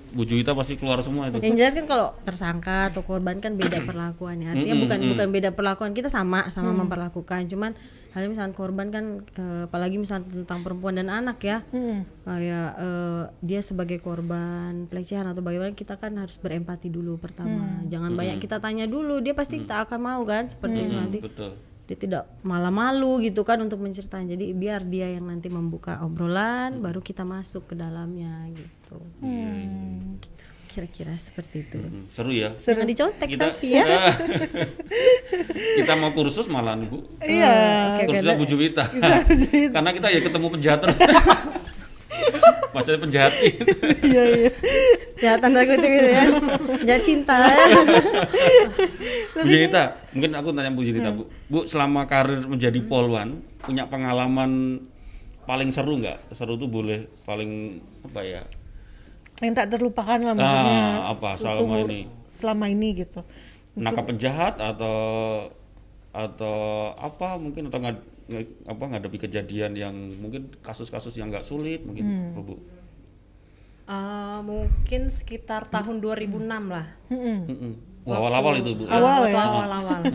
Bu Juwita pasti keluar semua itu.
Yang jelas kan kalau tersangka atau korban kan beda perlakuannya. Artinya bukan bukan beda perlakuan kita sama sama memperlakukan. Cuman halnya misalnya korban kan eh, apalagi misalnya tentang perempuan dan anak ya. Kayak eh, dia sebagai korban pelecehan atau bagaimana kita kan harus berempati dulu pertama. Jangan banyak kita tanya dulu. Dia pasti tak akan mau kan seperti itu nanti
Betul.
Dia tidak malah malu gitu kan untuk menceritakan jadi biar dia yang nanti membuka obrolan baru kita masuk ke dalamnya gitu Gitu. kira-kira seperti itu
Hmm, Seru ya.
jangan dicontek
Kita
tapi ya
kita mau kursus malahan Bu.
Iya.
oke oke
Kursusnya Bu. Karena kita ya ketemu penjahat terus. Maksudnya penjahat itu.
Iya iya.
ya tanda kutip gitu ya ya cinta
Bu Junita, mungkin aku tanya Bu Junita, Bu. Bu, selama karir menjadi polwan, punya pengalaman paling seru nggak? Seru tuh boleh paling apa ya?
Yang tak terlupakan lah maksudnya.
Ah, apa selama ini?
Selama ini gitu.
Nangkap penjahat atau atau apa mungkin atau nggak- apa ngadepi kejadian yang mungkin kasus-kasus yang nggak sulit mungkin apa, Bu.
Eh, mungkin sekitar tahun 2006 lah.
Mm-mm.
Wah, awal-awal itu, Bu.
Awal ya?
awal-awal.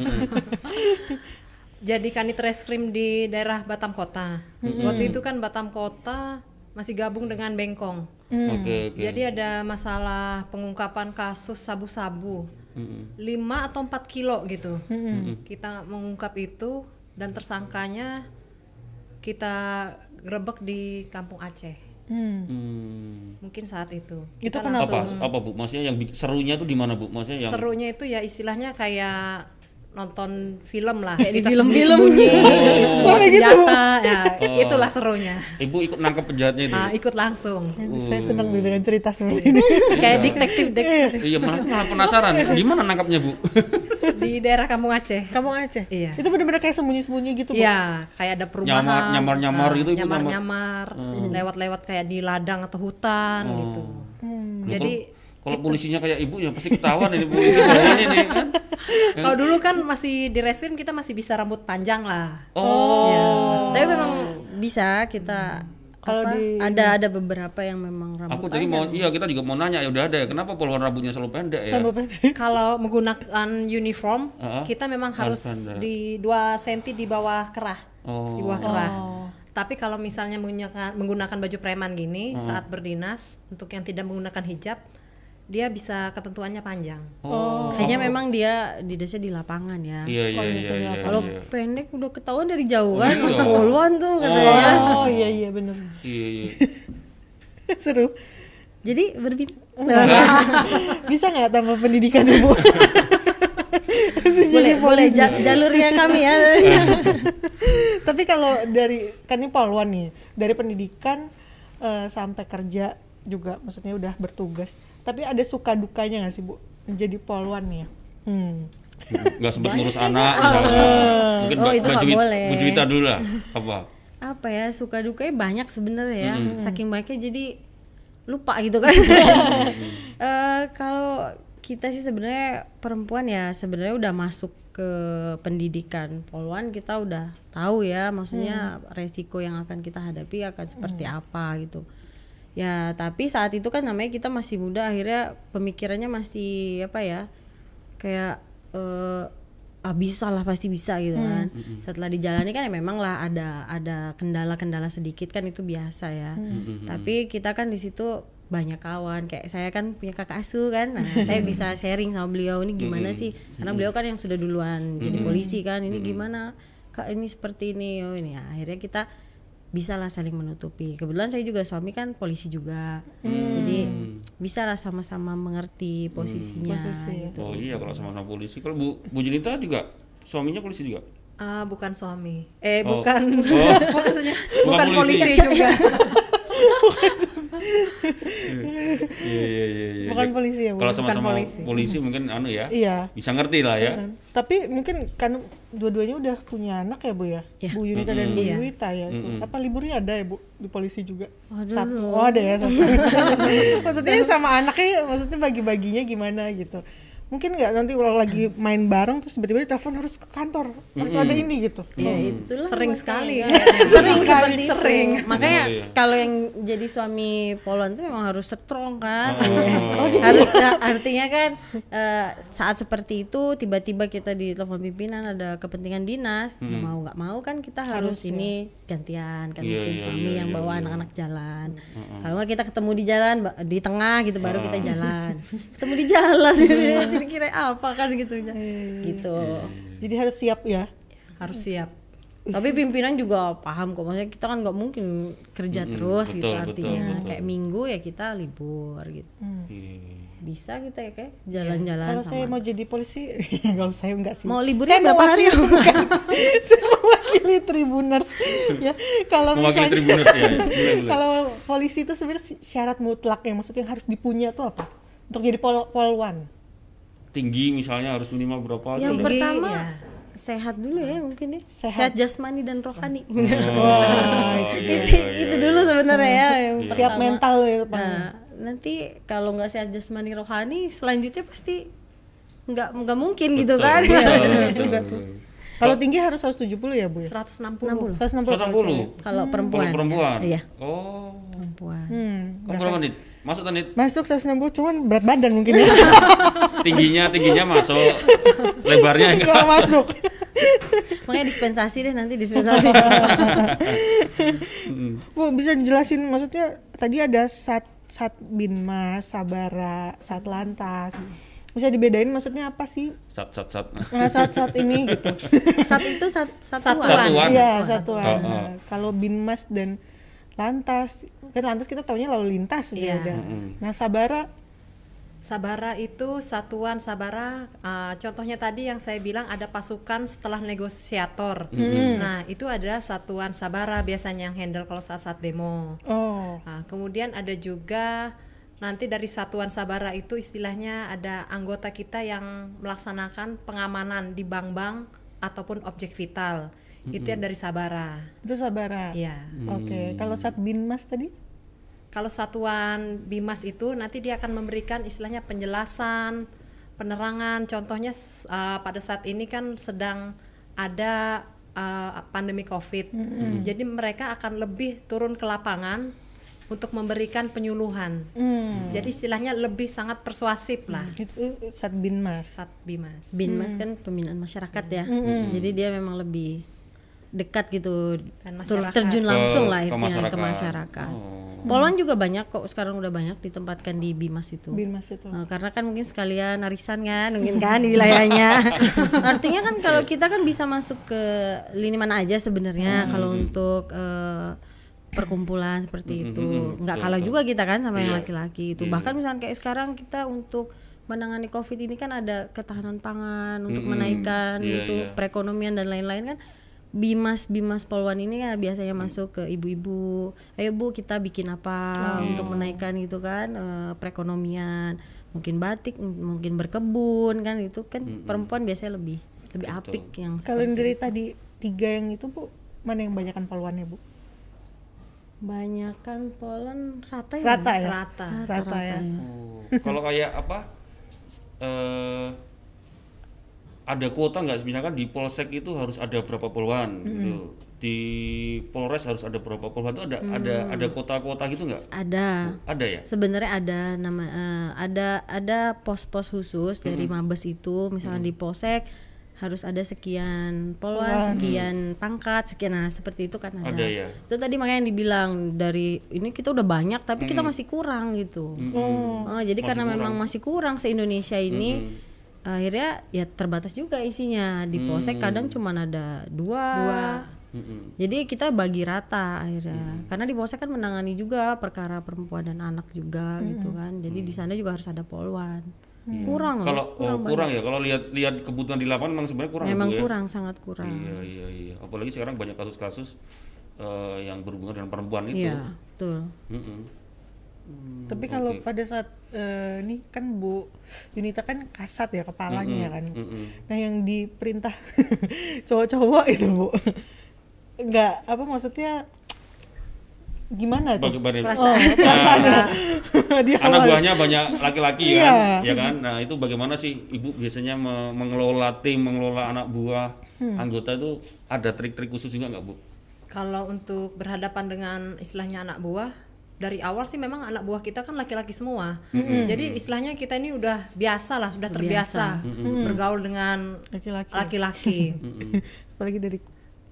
Jadi kanit reskrim di daerah Batam Kota. Waktu itu kan Batam Kota masih gabung dengan Bengkong.
Oke, oke.
Jadi ada masalah pengungkapan kasus sabu-sabu.
Mm-mm.
5 atau 4 kilo gitu. Kita mengungkap itu dan tersangkanya kita grebek di Kampung Aceh.
Hmm.
Hmm.
Mungkin saat itu.
Itu kenapa?
Apa apa Bu? Maksudnya yang serunya tuh di mana, Bu? Maksudnya yang
serunya itu ya istilahnya kayak nonton film lah
Kayak di film-film.
bawa
Sampai gitu.
senjata ya itulah serunya
Ibu ikut nangkep penjahatnya itu.
nah, ikut langsung
Saya senang nih dengan cerita seperti ini.
kayak detektif dek
Iya malah, malah penasaran gimana nangkapnya bu?
di daerah Kampung Aceh
Kamu Aceh?
Iya.
Itu benar-benar kayak sembunyi-sembunyi gitu, Bu?
Iya, kayak ada perumahan.
Nyamar- nyamar-nyamar
Nah,
gitu, Ibu, nama-
Nyamar-nyamar, lewat-lewat kayak di ladang atau hutan gitu.
Hmm.
Jadi
kalau, polisinya kayak ibu ya pasti ketahuan ini polisi ini kan?
kalau dulu kan masih di resin kita masih bisa rambut panjang lah.
Oh,
Ya.
tapi memang bisa kita
Kalau di-
ada ada beberapa yang memang rambut
aku tadi mau iya kita juga mau nanya ya udah ada ya kenapa poluan rambutnya selalu pendek ya?
Pendek.
Kalau menggunakan uniform,
Heeh.
kita memang
Harus
harus, di 2 cm di bawah kerah.
Oh.
Di bawah kerah.
Oh.
Tapi kalau misalnya menggunakan, menggunakan baju preman gini saat berdinas untuk yang tidak menggunakan hijab, dia bisa ketentuannya panjang.
Oh,
hanya memang dia di desa di lapangan ya
iya iya iya iya.
kalau
iya.
pendek udah ketahuan dari jauh kan
iya.
poluan tuh katanya
Oh, iya iya benar.
Iya iya.
Seru.
jadi berbeda
Bisa nggak tambah pendidikan Ibu?
boleh boleh ja- jalurnya kami ya
Tapi kalau dari kan ini polwan nih, dari pendidikan eh, sampai kerja juga maksudnya udah bertugas. Tapi ada suka dukanya nggak sih Bu menjadi polwan nih ya? Hmm.
Nggak sempet ngurus anak misalnya. Mungkin
Oh, itu
Juwita-
boleh.
Bu Juwita dulu lah. Apa?
apa ya suka dukanya banyak sebenarnya ya saking banyaknya jadi lupa gitu kan Eh, kalau kita sih sebenarnya perempuan ya sebenarnya udah masuk ke pendidikan poluan kita udah tahu ya maksudnya resiko yang akan kita hadapi akan seperti apa gitu ya tapi saat itu kan namanya kita masih muda akhirnya pemikirannya masih apa ya kayak eh ah bisa lah pasti bisa gitu kan. Setelah dijalani kan ya memang lah ada ada kendala-kendala sedikit kan itu biasa ya. Tapi kita kan di situ banyak kawan kayak saya kan punya kakak asuh kan. Nah saya bisa sharing sama beliau ini gimana sih? Karena beliau kan yang sudah duluan jadi polisi kan ini gimana? Kak ini seperti ini oh ini. Nah, akhirnya kita bisa lah saling menutupi kebetulan saya juga suami kan polisi juga jadi bisa lah sama-sama mengerti posisinya gitu
Oh iya kalau sama-sama polisi. Kalau Bu Bu Junita juga suaminya polisi juga.
Ah, bukan suami. Eh,
Oh.
bukan.
Oh.
maksudnya
Bukan
bukan,
polisi.
polisi, juga.
Iya iya iya. iya.
Bukan polisi ya, Bu?
Kalau
Bukan
sama-sama
polisi.
polisi. mungkin anu ya.
Iya.
Bisa ngerti lah ya.
Tapi mungkin kan dua-duanya udah punya anak ya Bu ya?
Iya.
Bu Yunita dan Bu
Iya.
Yuwita ya itu. Apa liburnya ada ya Bu di polisi juga?
Ada
Sabtu. Oh ada ya Sabtu. maksudnya sama anaknya maksudnya bagi-baginya gimana gitu. Mungkin nggak nanti kalau lagi main bareng terus tiba-tiba telepon harus ke kantor. Harus ada ini gitu.
Ya itulah
Sering
makanya
sekali kayaknya.
sering
Sekali.
Sering.
Makanya
Oh, iya.
kalau yang jadi suami Polon itu memang harus strong kan.
Oh.
harus artinya kan eh, saat seperti itu tiba-tiba kita di telepon pimpinan ada kepentingan dinas, ya mau nggak mau kan kita harus, ini gantian kan
Iya,
mungkin
iya,
suami
iya,
yang
iya,
bawa
iya.
anak-anak jalan. Kalau nggak kita ketemu di jalan di tengah gitu baru kita jalan. ketemu di jalan kira apa kan gitu. Gitu.
Jadi harus siap ya.
harus siap
Tapi pimpinan juga paham kok, maksudnya kita kan nggak mungkin kerja terus gitu
betul,
artinya
betul, betul.
kayak minggu ya kita libur gitu.
Iya.
Bisa kita ya kayak jalan-jalan
Kalau saya mau jadi polisi, kalau saya enggak sih.
Mau liburnya
Saya
berapa hari?
saya mewakili Tribuners. ya, kalau misalnya
Tribuners, ya, ya.
Kalau polisi itu sebenarnya syarat mutlak yang maksudnya harus dipunya tuh apa? Untuk jadi pol polwan.
Tinggi misalnya harus minimal berapa?
Yang
gitu.
pertama
ya.
sehat dulu ya mungkin ya.
Sehat.
Sehat, jasmani dan rohani.
Oh, iya,
itu
iya,
itu
iya,
dulu
iya.
sebenarnya ya yang
Siap
pertama.
mental ya Pak.
Nah, nanti kalau nggak sehat jasmani rohani selanjutnya pasti nggak nggak mungkin gitu
Betul,
kan.
betul,
Iya, benar
betul,
juga
betul.
Kalau tinggi harus 170 ya, Bu ya?
160
160.
160.
Kalau perempuan.
Kalau perempuan.
Iya,
Oh.
perempuan.
Hmm.
Kamu berapa nih? Masuk Tanit?
Masuk 160 cuman berat badan mungkin ya.
Tingginya tingginya masuk. Lebarnya enggak.
Enggak masuk.
Makanya dispensasi deh nanti dispensasi.
Bu, bisa dijelasin maksudnya tadi ada sat sat binmas, sabara, sat lantas. Bisa dibedain maksudnya apa sih?
Sat sat sat.
Nah, saat-saat ini gitu.
Satu itu sat, satuan.
Satuan.
Iya, satuan.
Oh, oh.
Nah, Kalau binmas dan lantas, kan lantas kita taunya lalu lintas dia
Iya.
udah. Nah, sabara
Sabara itu satuan Sabara, uh, contohnya tadi yang saya bilang ada pasukan setelah negosiator. Nah itu adalah satuan Sabara biasanya yang handle kalau saat-saat demo.
oh,
Nah, kemudian ada juga nanti dari satuan Sabara itu istilahnya ada anggota kita yang melaksanakan pengamanan di bank-bank ataupun objek vital. Itu yang dari Sabara.
itu sabara.
Iya.
Oke, kalau sat binmas tadi?
Kalau satuan Bimas itu nanti dia akan memberikan istilahnya penjelasan, penerangan. Contohnya uh, pada saat ini kan sedang ada uh, pandemi Covid. Jadi mereka akan lebih turun ke lapangan untuk memberikan penyuluhan.
Hmm.
Jadi istilahnya lebih sangat persuasif lah.
Itu sat binmas.
Sat Bimas.
Binmas kan pembinaan masyarakat ya. Jadi dia memang lebih dekat gitu
masyarakat.
terjun langsung
Ke-
lah
ke
itu ke
masyarakat.
masyarakat.
Oh.
Polwan juga banyak kok sekarang udah banyak ditempatkan di Bimas itu.
Binmas itu.
Eh, karena kan mungkin sekalian arisan kan mungkin kan di wilayahnya artinya kan kalau kita kan bisa masuk ke lini mana aja sebenarnya kalau untuk eh, perkumpulan seperti itu nggak kalah juga kita kan sama yang laki-laki itu bahkan misalnya kayak sekarang kita untuk menangani covid ini kan ada ketahanan pangan untuk menaikkan
Iya,
itu
iya.
perekonomian dan lain-lain kan Bimas Bimas Polwan ini kan biasanya masuk ke ibu-ibu. Ayo Bu, kita bikin apa untuk menaikkan gitu kan eh, perekonomian. Mungkin batik, mungkin berkebun kan itu kan perempuan biasanya lebih lebih apik yang
Kalau yang dari tadi tiga yang itu, Bu, mana yang banyakan polwannya, Bu?
banyakan Polwan rata ya.
Rata ya?
Rata.
Rata ya.
Oh, kalau kayak apa? Eh ada kuota nggak? Misalkan di polsek itu harus ada berapa puluhan gitu. Di Polres harus ada berapa puluhan itu ada ada ada kuota-kuota gitu nggak?
Ada.
Ada ya?
Sebenarnya ada nama eh, ada ada pos-pos khusus dari Mabes itu, misalnya di Polsek harus ada sekian polwan, sekian pangkat, sekian nah seperti itu kan ada.
Ada ya?
Itu tadi makanya dibilang dari ini kita udah banyak tapi kita masih kurang gitu. Oh, jadi karena memang masih kurang se Indonesia ini akhirnya ya terbatas juga isinya di Polsek kadang cuma ada dua.
Mm-mm.
Jadi kita bagi rata akhirnya. Karena di Polsek kan menangani juga perkara perempuan dan anak juga gitu kan. Jadi di sana juga harus ada polwan. Kurang loh.
Kalau oh, kurang ya, kalau lihat lihat kebutuhan di lapangan memang sebenarnya kurang
Memang
ya?
kurang, sangat kurang.
Iya iya iya. Apalagi sekarang banyak kasus-kasus eh, yang berhubungan dengan perempuan itu.
Iya, betul.
Mm-mm.
Tapi kalau pada saat eh, ini kan Bu Yunita kan kasat ya kepalanya ya kan.
mm-mm.
Nah yang diperintah cowok-cowok itu Bu, nggak apa maksudnya gimana tuh?
Bagaimana?
Perasaan.
Oh, di
anak buahnya banyak laki-laki
Iya.
kan, ya kan? Nah itu bagaimana sih ibu biasanya me- mengelola tim, mengelola anak buah
Hmm.
anggota itu ada trik-trik khusus juga nggak bu?
Kalau untuk berhadapan dengan istilahnya anak buah, dari awal sih memang anak buah kita kan laki-laki semua. Jadi istilahnya kita ini udah biasa lah, sudah terbiasa bergaul dengan
Laki-laki.
laki-laki.
Apalagi dari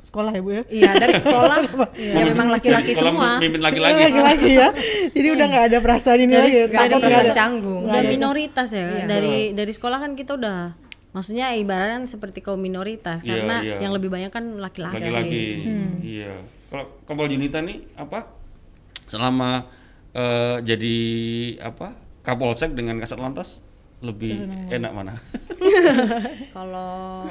sekolah ya Bu ya?
Iya, dari sekolah ya memang laki-laki semua.
mimpin laki-lagi.
Laki-laki ya. Jadi udah nggak ada perasaan ini
Dari-
lagi. ya, nggak
perasaan
ada-
canggung.
udah minoritas ya
Iya.
dari dari sekolah kan kita udah maksudnya ibaratnya seperti kaum minoritas
Iya,
karena
iya.
yang lebih banyak kan laki-laki
Laki-laki. Iya. Kalau Kompol Junita nih apa? Selama eh, jadi apa? Kapolsek dengan Kasat Lantas lebih enak mana?
Kalau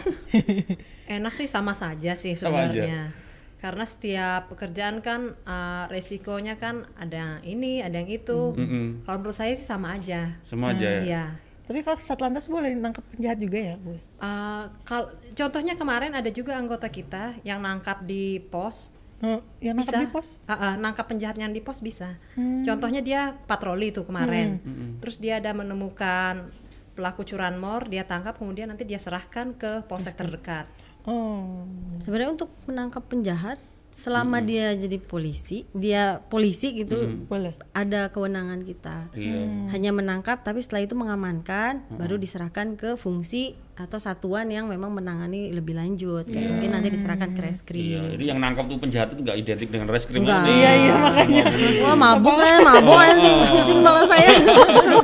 enak sih sama saja sih sebenarnya. Karena setiap pekerjaan kan eh, resikonya kan ada ini, ada yang itu.
Mm-mm.
Kalau menurut saya sih sama aja.
Sama aja ya.
Iya.
Tapi kalau satlantas boleh nangkep penjahat juga ya Bu?
Eh, kal- contohnya kemarin ada juga anggota kita yang nangkap di pos.
Oh, yang
bisa
di pos?
Ah, ah, nangkap penjahatnya di pos bisa. Contohnya dia patroli tuh kemarin. Terus dia ada menemukan pelaku curanmor, dia tangkap kemudian nanti dia serahkan ke polsek terdekat.
Oh.
sebenarnya untuk menangkap penjahat selama dia jadi polisi dia polisi gitu
Boleh.
ada kewenangan kita
Iya.
hanya menangkap tapi setelah itu mengamankan baru diserahkan ke fungsi atau satuan yang memang menangani lebih lanjut kayak mungkin nanti diserahkan ke
Iya,
reskrim
jadi yang nangkap tuh penjahat itu nggak identik dengan reskrim
Enggak.
nanti.
Iya iya makanya.
wah mabuk lah mabuk nanti pusing kepala saya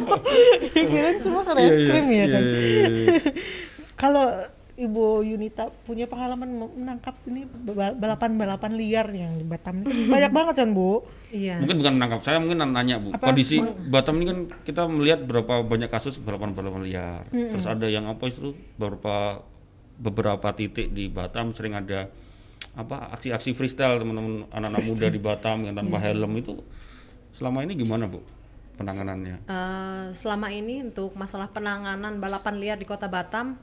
Kirain semua ke reskrim ya kan. Kalau Ibu Yunita punya pengalaman menangkap ini balapan-balapan liar yang di Batam ini banyak banget kan Bu?
Iya.
Mungkin bukan menangkap saya, mungkin nanya bu.
Apa?
Kondisi Batam ini kan kita melihat berapa banyak kasus balapan-balapan liar. Terus ada yang apa itu beberapa beberapa titik di Batam sering ada apa aksi-aksi freestyle teman-teman anak-anak muda di Batam yang tanpa helm itu selama ini gimana bu penanganannya?
Eh, selama ini untuk masalah penanganan balapan liar di Kota Batam,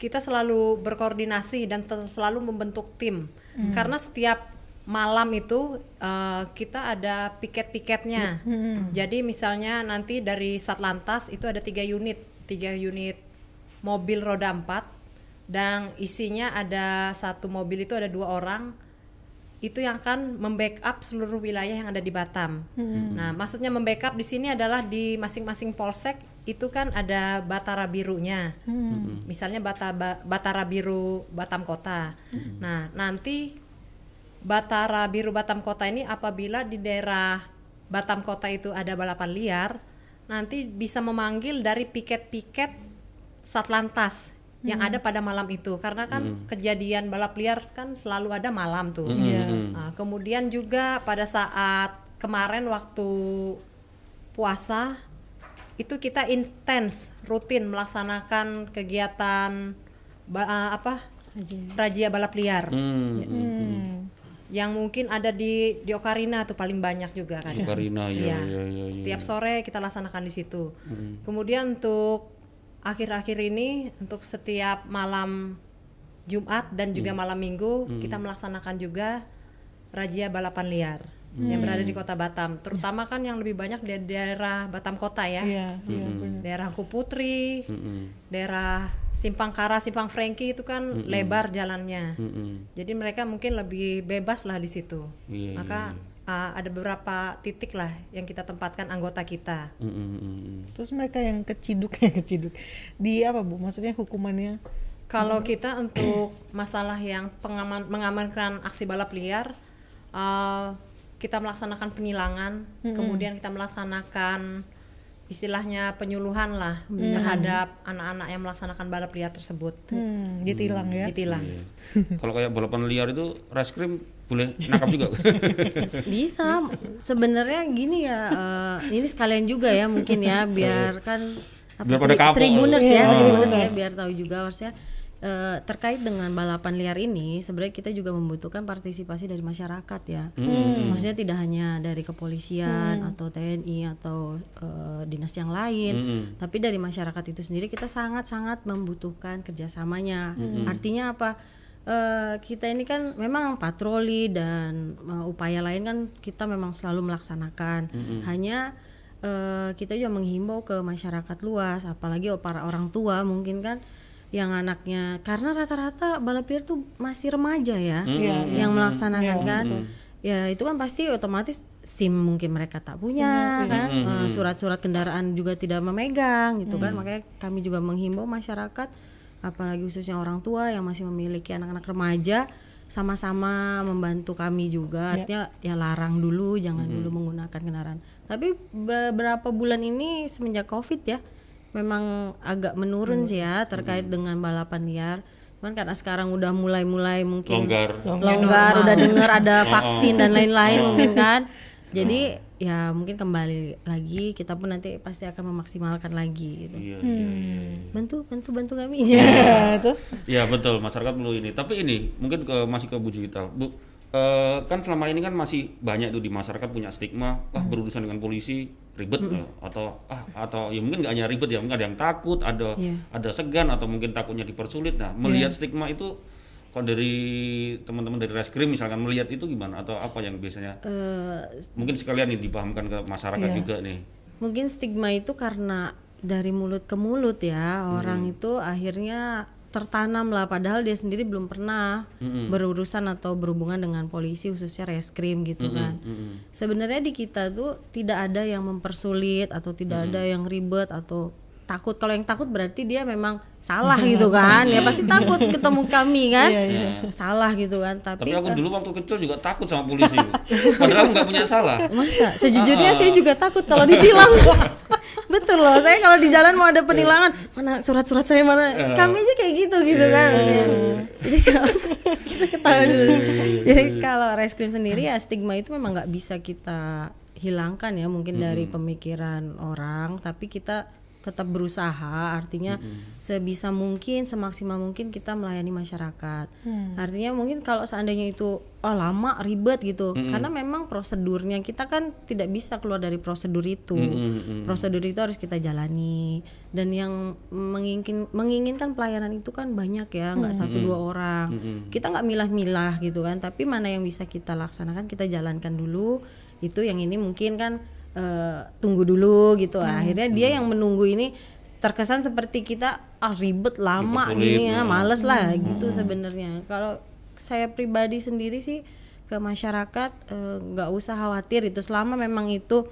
kita selalu berkoordinasi dan selalu membentuk tim. Karena setiap malam itu eh, kita ada piket-piketnya. Jadi misalnya nanti dari Satlantas itu ada tiga unit, tiga unit mobil roda empat dan isinya ada satu mobil itu ada dua orang itu yang akan membackup seluruh wilayah yang ada di Batam. Nah, maksudnya membackup di sini adalah di masing-masing polsek itu kan ada batara birunya. Misalnya bata, ba- batara biru Batam Kota. Nah, nanti batara biru Batam Kota ini apabila di daerah Batam Kota itu ada balapan liar, nanti bisa memanggil dari piket-piket Satlantas yang ada pada malam itu karena kan kejadian balap liar kan selalu ada malam tuh.
Iya.
Nah, kemudian juga pada saat kemarin waktu puasa itu kita intens rutin melaksanakan kegiatan ba- eh, apa razia balap liar
Hmm,
Hmm.
yang mungkin ada di di Okarina tuh paling banyak juga kan.
Di Karina ya,
Iya.
ya, ya, ya.
Setiap sore kita laksanakan di situ. Kemudian untuk akhir-akhir ini untuk setiap malam Jumat dan juga malam Minggu kita melaksanakan juga razia balapan liar yang berada di Kota Batam. Terutama kan yang lebih banyak di daerah Batam Kota ya.
Iya, iya benar.
Daerah Kuputri,
Mm-mm.
daerah Simpang Kara, Simpang Franky itu kan lebar jalannya.
Mm-mm.
Jadi mereka mungkin lebih bebas lah di situ.
Iya,
Maka uh, ada beberapa titik lah yang kita tempatkan anggota kita.
Mm-mm, mm-mm.
Terus mereka yang keciduk yang keciduk di apa Bu? Maksudnya hukumannya?
Kalau kita untuk masalah yang pengaman, mengamankan aksi balap liar, uh, kita melaksanakan penilangan, kemudian kita melaksanakan istilahnya penyuluhan lah terhadap anak-anak yang melaksanakan balap liar tersebut.
Hmm, ditilang ya.
Ditilang.
Iya. Kalau kayak balapan liar itu reskrim boleh nangkap juga.
bisa sebenarnya gini ya eh, ini sekalian juga ya mungkin ya biar kan apa,
Biar pada
tri-
kapok.
tribuners ya
Iya,
tribuners ya biar tahu juga maksudnya eh, terkait dengan balapan liar ini sebenarnya kita juga membutuhkan partisipasi dari masyarakat ya. Maksudnya tidak hanya dari kepolisian atau TNI atau eh, dinas yang lain, tapi dari masyarakat itu sendiri kita sangat-sangat membutuhkan kerjasamanya. Artinya apa? Eh, kita ini kan memang patroli dan eh, upaya lain kan kita memang selalu melaksanakan. Hanya eh, kita juga menghimbau ke masyarakat luas, apalagi para orang tua mungkin kan yang anaknya. Karena rata-rata balap liar tuh masih remaja ya yang melaksanakan kan. Ya itu kan pasti otomatis SIM mungkin mereka tak punya kan, Eh, surat-surat kendaraan juga tidak memegang gitu kan. Makanya kami juga menghimbau masyarakat apalagi khususnya orang tua yang masih memiliki anak-anak remaja sama-sama membantu kami juga. Artinya ya larang dulu jangan dulu menggunakan kendaraan. Tapi beberapa bulan ini semenjak covid ya memang agak menurun sih ya terkait dengan balapan liar. Cuman karena sekarang udah mulai-mulai mungkin
Longgar.
longgar. udah dengar ada vaksin dan lain-lain mungkin kan. Jadi ya mungkin kembali lagi kita pun nanti pasti akan memaksimalkan lagi gitu.
Iya, iya, iya.
bantu bantu bantu kami.
Ya tuh
Iya betul. Masyarakat perlu ini. Tapi ini mungkin ke masih ke Bu Juwita. Bu eh, kan selama ini kan masih banyak tuh di masyarakat punya stigma ah berurusan dengan polisi ribet eh, atau ah atau ya mungkin nggak hanya ribet ya mungkin ada yang takut ada
Iya.
ada segan atau mungkin takutnya dipersulit. Nah melihat stigma itu kalau dari teman-teman dari reskrim misalkan melihat itu gimana atau apa yang biasanya
Eh,
mungkin sekalian nih dipahamkan ke masyarakat
Iya.
juga nih.
mungkin stigma itu karena dari mulut ke mulut ya
Hmm.
orang itu akhirnya tertanam lah padahal dia sendiri belum pernah berurusan atau berhubungan dengan polisi khususnya reskrim gitu kan. sebenarnya di kita tuh tidak ada yang mempersulit atau tidak ada yang ribet atau takut kalau yang takut berarti dia memang salah gitu kan ya pasti takut ketemu kami kan salah gitu kan tapi,
Tapi aku dulu waktu kecil juga takut sama polisi. Padahal aku nggak punya salah.
Masa? Sejujurnya saya juga takut kalau ditilang. Betul loh, saya kalau di jalan mau ada penilangan, mana surat-surat saya mana? Kami aja kayak gitu gitu kan. Jadi kalau kita ketahuan. Jadi kalau reskrim sendiri ya stigma itu memang nggak bisa kita hilangkan ya mungkin dari pemikiran orang, tapi kita tetap berusaha artinya sebisa mungkin semaksimal mungkin kita melayani masyarakat. Artinya mungkin kalau seandainya itu oh lama ribet gitu. Karena memang prosedurnya kita kan tidak bisa keluar dari prosedur itu. Prosedur itu harus kita jalani. Dan yang menginginkan menginginkan pelayanan itu kan banyak ya nggak satu dua orang. Kita nggak milah-milah gitu kan tapi mana yang bisa kita laksanakan kita jalankan dulu. Itu yang ini mungkin kan eh, tunggu dulu gitu. Akhirnya dia yang menunggu ini terkesan seperti kita ah ribet lama gini ya
ya.
males lah gitu sebenarnya. Kalau saya pribadi sendiri sih ke masyarakat eh, nggak usah khawatir itu. Selama memang itu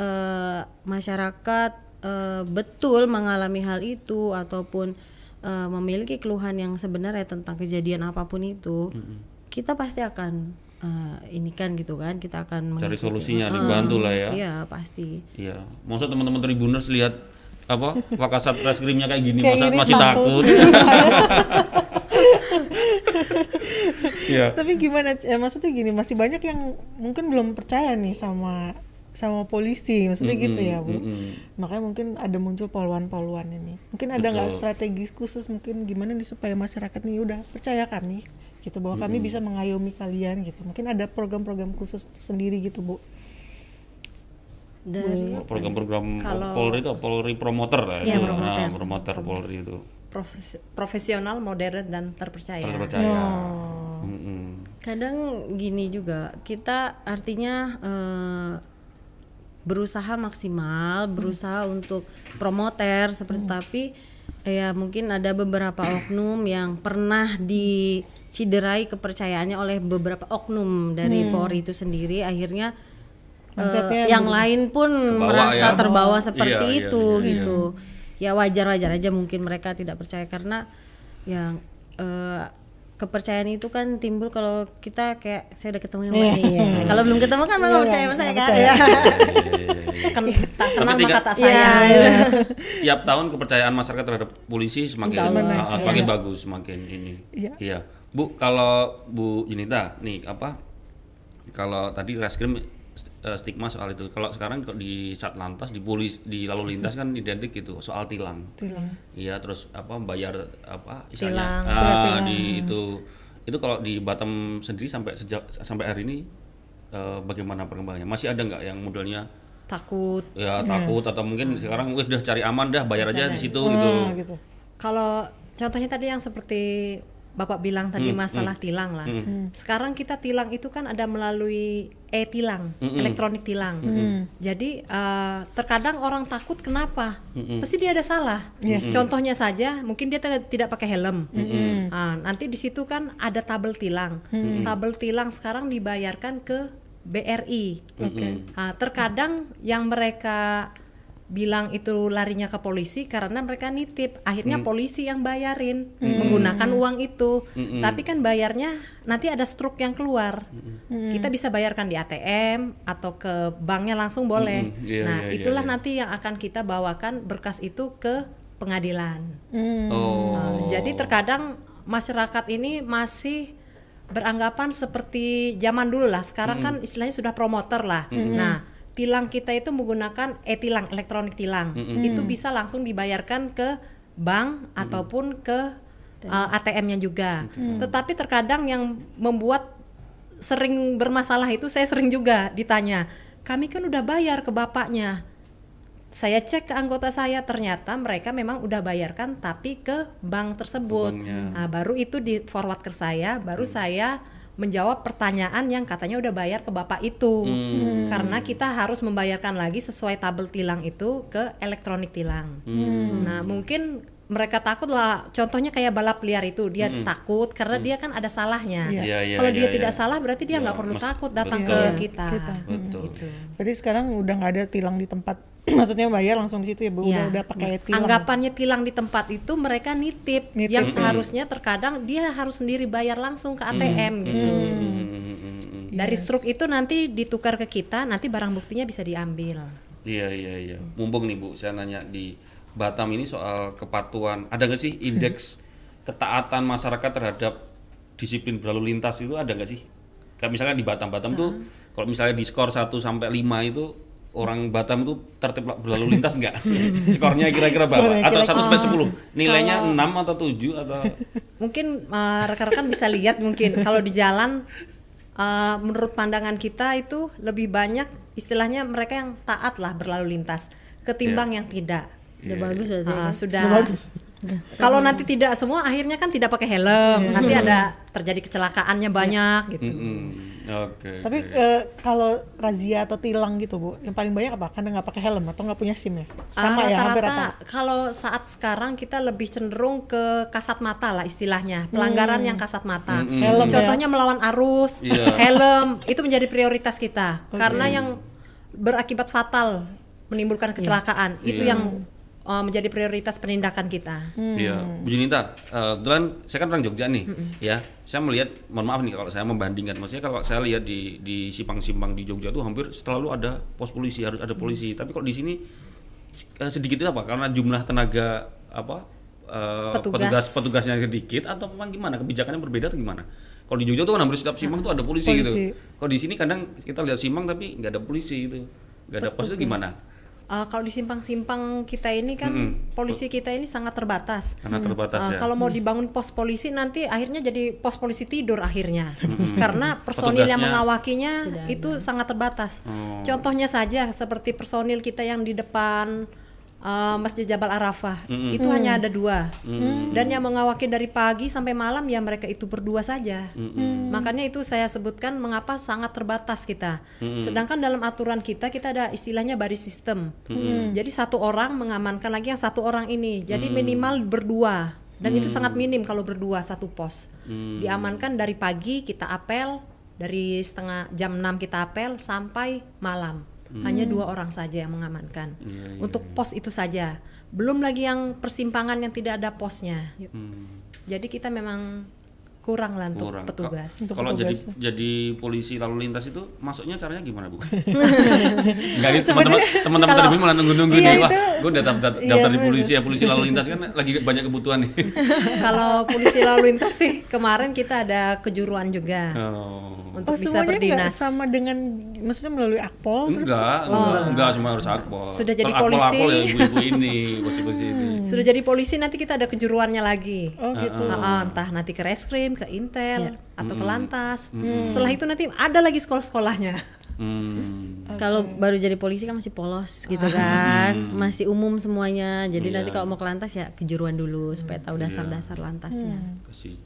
eh, masyarakat eh, betul mengalami hal itu ataupun eh, memiliki keluhan yang sebenarnya tentang kejadian apa pun itu kita pasti akan eh, ini kan gitu kan kita akan
Cari
mengikuti.
solusinya,
Heeh,
dibantu lah ya.
iya pasti
Iya, masa teman-teman Tribuners lihat apa Wakasat reskrimnya kayak gini,
Kayak
masa
gini
masih
takut.
takut. Iya.
tapi gimana eh, maksudnya gini masih banyak yang mungkin belum percaya nih sama sama polisi maksudnya gitu ya bu
mm-mm.
makanya mungkin ada muncul poluan-poluan ini mungkin ada nggak
Betul.
strategi khusus mungkin gimana nih supaya masyarakat nih udah percaya kami gitu bahwa kami bisa mengayomi kalian gitu mungkin ada program-program khusus sendiri gitu bu
dari
Program-program Polri itu Polri promoter lah
Iya,
itu.
promoter.
Nah, promoter Polri itu.
Profes- profesional, modern dan terpercaya.
Terpercaya.
Oh.
Mm-mm.
kadang gini juga kita artinya eh, berusaha maksimal berusaha untuk promoter seperti tapi eh, ya mungkin ada beberapa oknum yang pernah diciderai kepercayaannya oleh beberapa oknum dari Polri itu sendiri akhirnya eh,
Mindsetnya
yang lain pun
Kebawa
merasa
ya.
terbawa seperti
Iya, iya,
itu
iya, iya.
gitu ya wajar-wajar aja mungkin mereka tidak percaya karena yang eh, kepercayaan itu kan timbul kalau kita kayak saya udah ketemu sama ini ya. kalau belum ketemu kan nggak percaya sama saya kan
percaya.
Ken- tak kenal
Tapi
maka tak
Iya,
sayang.
iya.
Tiap tahun kepercayaan masyarakat terhadap polisi semakin
Insya Allah naik.
ah, semakin bagus, semakin ini.
Iya.
Bu, kalau Bu Junita nih apa? Kalau tadi reskrim eh, stigma soal itu. Kalau sekarang kok di Satlantas di polis di lalu lintas kan identik gitu soal tilang.
tilang
Iya, terus apa bayar apa
Tilang.
ah,
tilang.
di itu itu kalau di Batam sendiri sampai sejak sampai hari ini eh, bagaimana perkembangannya? Masih ada nggak yang modelnya
takut
ya takut atau mungkin sekarang udah cari aman dah bayar aja di situ
Ah,
gitu.
gitu
Kalau contohnya tadi yang seperti Bapak bilang tadi masalah tilang lah. Sekarang kita tilang itu kan ada melalui e-tilang, elektronik tilang. Jadi eh, terkadang orang takut kenapa? Pasti dia ada salah. Contohnya saja, mungkin dia tidak pakai helm. Ah, nanti di situ kan ada tabel tilang. Tabel tilang sekarang dibayarkan ke BRI. Ah, terkadang yang mereka bilang itu larinya ke polisi karena mereka nitip akhirnya polisi yang bayarin menggunakan uang itu tapi kan bayarnya nanti ada struk yang keluar kita bisa bayarkan di ATM atau ke banknya langsung boleh
Mm-mm. Iya,
nah
iya, iya,
itulah
iya.
nanti yang akan kita bawakan berkas itu ke pengadilan
Hmm.
Oh.
Nah, jadi terkadang masyarakat ini masih beranggapan seperti zaman dulu lah. Sekarang kan istilahnya sudah promoter lah. Nah, tilang kita itu menggunakan e-tilang, elektronik tilang. Itu bisa langsung dibayarkan ke bank ataupun ke uh, ATM-nya juga. Tetapi terkadang yang membuat sering bermasalah itu saya sering juga ditanya, "Kami kan udah bayar ke bapaknya." saya cek ke anggota saya ternyata mereka memang udah bayarkan tapi ke bank tersebut. Nah, baru itu di forward ke saya, baru saya menjawab pertanyaan yang katanya udah bayar ke bapak itu. Karena kita harus membayarkan lagi sesuai tabel tilang itu ke elektronik tilang. Nah, mungkin mereka takut lah contohnya kayak balap liar itu dia takut karena dia kan ada salahnya.
Iya.
Iya, iya,
Kalau dia
iya,
tidak
iya.
salah berarti dia
Ya,
nggak perlu
mas-
takut datang
betul.
ke
Iya,
kita.
kita.
Betul.
Gitu.
berarti sekarang udah nggak ada tilang di tempat maksudnya bayar langsung di situ ya bu udah
Iya.
udah pakai tilang
Anggapannya tilang di tempat itu mereka nitip,
Nitip.
yang seharusnya terkadang dia harus sendiri bayar langsung ke ATM gitu.
Hmm, hmm, hmm, hmm.
Dari struk itu nanti ditukar ke kita, nanti barang buktinya bisa diambil.
Iya iya iya. Mumpung nih Bu, saya nanya di Batam ini soal kepatuhan. Ada nggak sih indeks ketaatan masyarakat terhadap disiplin berlalu lintas itu ada nggak sih? Kayak misalnya di Batam, Batam tuh kalau misalnya di skor 1 sampai 5 itu orang Batam itu tertib berlalu lintas nggak? Skornya kira-kira berapa?
Skornya
Atau. 1 sampai 10? Nilainya 6 atau 7 atau
Mungkin eh, rekan-rekan bisa lihat mungkin kalau di jalan eh, menurut pandangan kita itu lebih banyak istilahnya mereka yang taat lah berlalu lintas ketimbang yang tidak.
Bagus ya
Ah,
kan?
sudah.
Udah bagus.
Kalau nanti tidak semua akhirnya kan tidak pakai helm, nanti ada terjadi kecelakaannya banyak gitu.
Mm-mm. Oke.
tapi
oke.
eh, kalau razia atau tilang gitu bu yang paling banyak apa karena nggak pakai helm atau nggak punya sim ya
Ah,
sama ya hampir
rata-rata
rata
kalau saat sekarang kita lebih cenderung ke kasat mata lah istilahnya pelanggaran yang kasat mata
Helm ya.
contohnya melawan arus
Iya.
helm itu menjadi prioritas kita karena yang berakibat fatal menimbulkan kecelakaan itu
Iya.
yang uh, menjadi prioritas penindakan kita
Iya, Bu Junita, eh, kebetulan saya kan orang Jogja nih, ya. Saya melihat, mohon maaf nih kalau saya membandingkan, maksudnya kalau saya lihat di di simpang-simpang di Jogja tuh hampir selalu ada pos polisi, harus ada polisi. Tapi kalau di sini eh, sedikit itu apa? Karena jumlah tenaga apa eh,
Petugas.
petugas petugasnya sedikit atau memang gimana? Kebijakannya berbeda atau gimana? Kalau di Jogja tuh kan hampir setiap simpang tuh ada polisi, gitu.
Polisi.
Kalau di sini kadang kita lihat simpang tapi nggak ada polisi gitu, nggak ada pos itu gimana?
Uh, kalau di simpang-simpang kita ini kan
Mm-mm.
polisi kita ini sangat terbatas
Karena terbatas
Uh,
ya.
Kalau mau dibangun pos polisi nanti akhirnya jadi pos polisi tidur akhirnya, karena personil yang
Petugasnya
mengawakinya itu sangat terbatas.
Oh.
Contohnya saja seperti personil kita yang di depan uh, Masjid Jabal Arafah
Mm-mm.
itu hanya ada dua, dan yang mengawaki dari pagi sampai malam ya mereka itu berdua saja. Makanya itu saya sebutkan mengapa sangat terbatas kita. Sedangkan dalam aturan kita kita ada istilahnya baris sistem. Jadi satu orang mengamankan lagi yang satu orang ini. Jadi minimal berdua dan itu sangat minim kalau berdua satu pos. Diamankan dari pagi kita apel dari setengah jam 6 kita apel sampai malam. Hanya dua orang saja yang mengamankan.
Iya,
Untuk pos itu saja. Belum lagi yang persimpangan yang tidak ada posnya.
Hmm.
Jadi kita memang kurang lah untuk
kurang.
petugas.
Untuk
Kalau jadi
petugas.
jadi polisi lalu lintas itu masuknya caranya gimana bu? Enggak nih teman-teman teman-teman tadi malah nunggu-nunggu
Iya,
nih wah gue udah daftar,
iya,
daftar di
bener.
polisi ya polisi lalu lintas kan lagi banyak kebutuhan nih.
Kalau polisi lalu lintas sih kemarin kita ada kejuruan juga
Oh.
untuk
Oh
bisa
semuanya nggak
berdinas.
sama dengan maksudnya melalui akpol terus
Enggak, enggak, enggak semua harus akpol.
Sudah jadi
akpol, akpol
polisi.
ya ibu-ibu ini, polisi-polisi ini.
Sudah jadi polisi nanti kita ada kejuruannya lagi.
oh gitu
ah, entah nanti ke reskrim, ke intel, atau ke lantas.
Hmm.
Setelah itu nanti ada lagi sekolah-sekolahnya.
Hmm.
Kalau baru jadi polisi kan masih polos gitu kan, masih umum semuanya. Jadi nanti kalau mau ke lantas ya kejuruan dulu supaya tahu dasar-dasar lantasnya.
Kasih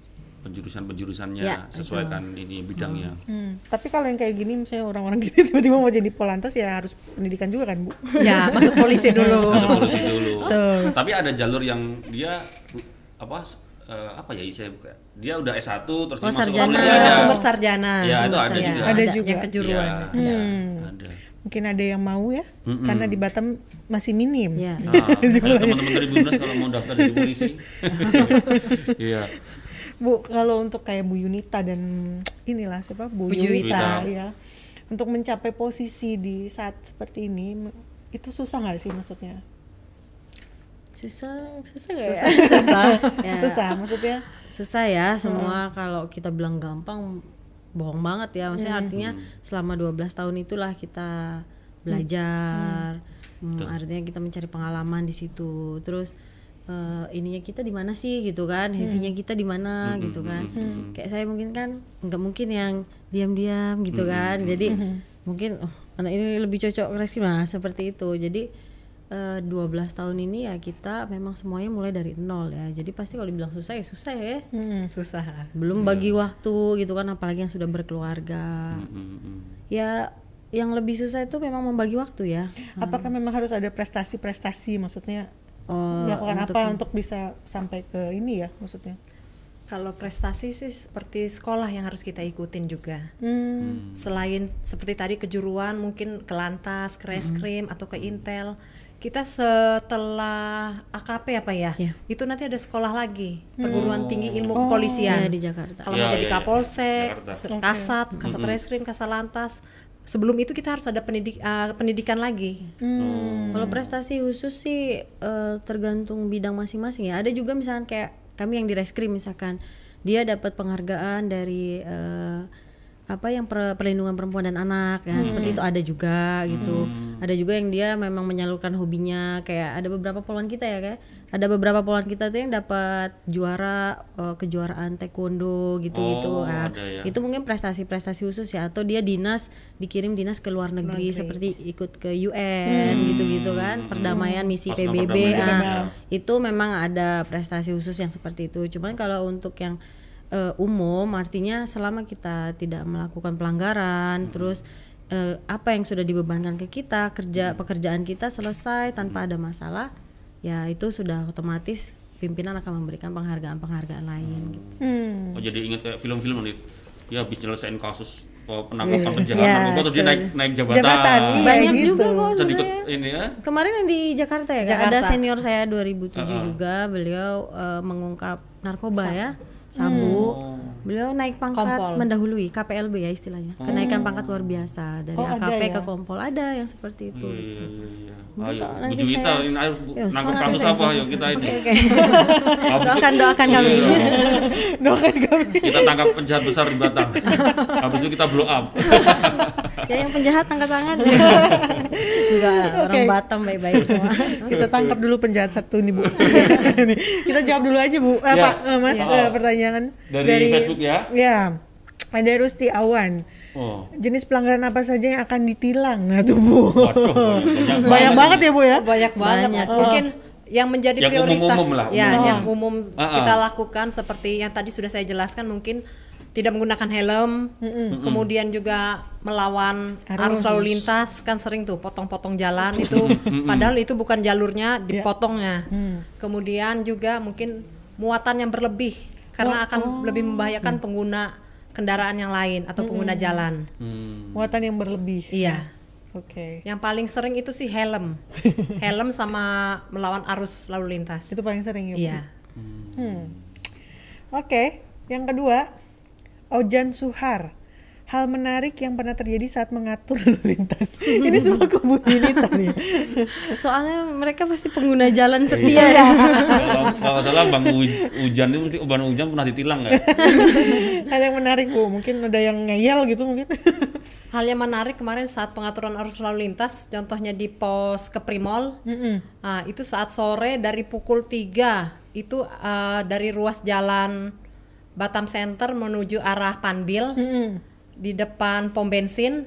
penjurusan-penjurusannya
Ya,
sesuaikan ini bidangnya.
Hmm, Tapi kalau yang kayak gini misalnya orang-orang gini tiba-tiba mau jadi polantas ya harus pendidikan juga kan bu?
ya, masuk polisi dulu.
Masuk polisi dulu.
Tuh.
Tapi ada jalur yang dia apa eh, apa ya saya buka. Dia udah S1 terus
Oh,
dia masuk
sarjana.
sumber sarjana.
Ya, itu
Sumber
ada
sarjana.
juga.
Ada juga.
Yang kejuruan.
Iya,
Hmm.
ada.
Mungkin ada yang mau ya, karena di Batam masih minim.
Ya.
Nah, teman-teman dari Bundas kalau mau daftar jadi polisi. Iya.
Bu, kalau untuk kayak Bu Yunita dan inilah siapa Bu,
Bu Yuwita.
ya, untuk mencapai posisi di saat seperti ini itu susah nggak sih maksudnya?
Susah, susah gak
Susah,
ya? susah. ya.
Susah maksudnya?
Susah ya semua kalau kita bilang gampang bohong banget ya. Maksudnya artinya selama 12 tahun itulah kita belajar. Hmm, artinya kita mencari pengalaman di situ. Terus eh, ininya kita di mana sih gitu kan? Heavy-nya kita di mana gitu kan? Kayak saya mungkin kan nggak mungkin yang diam-diam gitu kan. Jadi mungkin oh, anak ini lebih cocok ke reskrim nah seperti itu. Jadi eh, 12 tahun ini ya kita memang semuanya mulai dari nol ya. Jadi pasti kalau dibilang susah ya susah ya.
Hmm.
Susah.
Belum bagi waktu gitu kan apalagi yang sudah berkeluarga.
Hmm, hmm.
Ya yang lebih susah itu memang membagi waktu ya.
Apakah memang harus ada prestasi-prestasi maksudnya?
Oh,
Melakukan
untuk
apa
yang-
untuk bisa sampai ke ini ya maksudnya?
Kalau prestasi sih seperti sekolah yang harus kita ikutin juga.
Hmm.
Selain seperti tadi kejuruan, mungkin ke lantas, ke reskrim atau ke intel. Kita setelah AKP apa ya?
Iya.
Itu nanti ada sekolah lagi, perguruan tinggi ilmu
ya
kepolisian.
di Jakarta.
Kalau
Ya,
mau jadi
ya, ya.
kapolsek, se- kasat, kasat reskrim, kasat lantas. Sebelum itu kita harus ada pendidik, eh, pendidikan lagi.
Hmm.
Kalau prestasi khusus sih eh, tergantung bidang masing-masing ya. Ada juga misalkan kayak kami yang di reskrim misalkan dia dapat penghargaan dari eh, apa yang per- perlindungan perempuan dan anak ya seperti itu ada juga gitu. Ada juga yang dia memang menyalurkan hobinya kayak ada beberapa poluan kita ya kayak ada beberapa poluan kita tuh yang dapat juara eh, kejuaraan taekwondo gitu-gitu.
Oh,
Nah,
ada ya.
itu mungkin prestasi-prestasi khusus ya atau dia dinas dikirim dinas ke luar negeri seperti ikut ke UN gitu-gitu kan perdamaian misi PBB
perdamaian.
ah, itu memang ada prestasi khusus yang seperti itu cuman kalau untuk yang eh, umum artinya selama kita tidak melakukan pelanggaran terus eh, apa yang sudah dibebankan ke kita kerja pekerjaan kita selesai tanpa ada masalah ya itu sudah otomatis pimpinan akan memberikan penghargaan-penghargaan lain gitu.
Hmm.
Oh jadi ingat kayak film-film nih. Ya habis nyelesain kasus oh, penangkapan penjahat
Ya,
narkoba terus dia naik naik jabatan.
Jabatan, iya.
banyak
gitu.
juga kok
Jadi ikut
sebenarnya.
ini ya.
Kemarin yang di Jakarta ya?
Jakarta.
ada senior saya 2007 juga, beliau eh, mengungkap narkoba ya, sabu. Beliau naik pangkat
Kompol.
mendahului KPLB ya istilahnya. Kenaikan pangkat luar biasa dari
Oh,
AKP ke
ya?
Kompol ada yang seperti itu.
Iya, iya, iya, iya. Ayo,
nanti
Juwita,
saya-
ini ayo
Yo,
nangkep kasus apa? Yuk kita ini. Habis itu-
doakan doakan kami.
Iya.
Doakan kami.
kita tangkap penjahat besar di Batam. Habis itu kita blow up.
ya yang penjahat angkat tangan. Enggak, lah, orang
Oke.
Batam baik-baik semua.
Kita tangkap dulu penjahat satu nih bu. Kita jawab dulu aja bu. Eh,
Ya.
Pak, eh, Mas
Ya.
eh, pertanyaan
Dari Facebook ya?
Ya. Ada Rusti Awan.
Oh.
Jenis pelanggaran apa saja yang akan ditilang? Nah tuh bu.
Waduh, banyak,
Banyak banget ya bu ya.
banyak banget
Banyak.
mungkin yang menjadi
Yang
prioritas
umum-umum lah,
ya
umum.
yang umum
Ah, ah.
kita lakukan seperti yang tadi sudah saya jelaskan mungkin tidak menggunakan helm kemudian juga melawan arus. lalu lintas kan sering tuh potong-potong jalan itu padahal itu bukan jalurnya dipotongnya kemudian juga mungkin muatan yang berlebih karena akan lebih membahayakan pengguna kendaraan yang lain atau pengguna jalan
Hmm.
Muatan yang berlebih.
iya
Oke.
yang paling sering itu sih helm. helm sama melawan arus lalu lintas.
Itu paling sering ya.
Iya.
Hmm. Oke. Yang kedua, Ojan Suhar. Hal menarik yang pernah terjadi saat mengatur lalu lintas. Ini semua Junita nih.
Soalnya mereka pasti pengguna jalan
Iya.
setia ya.
kalau salah bang Uj- Ujan itu mungkin bang Ujan pernah ditilang nggak
Hal yang menarik bu, mungkin ada yang ngeyel gitu mungkin.
Hal yang menarik kemarin saat pengaturan arus lalu lintas, contohnya di pos Keprimol, ah, itu saat sore dari pukul 3 itu ah, dari ruas jalan Batam Center menuju arah Panbil. Di depan pom bensin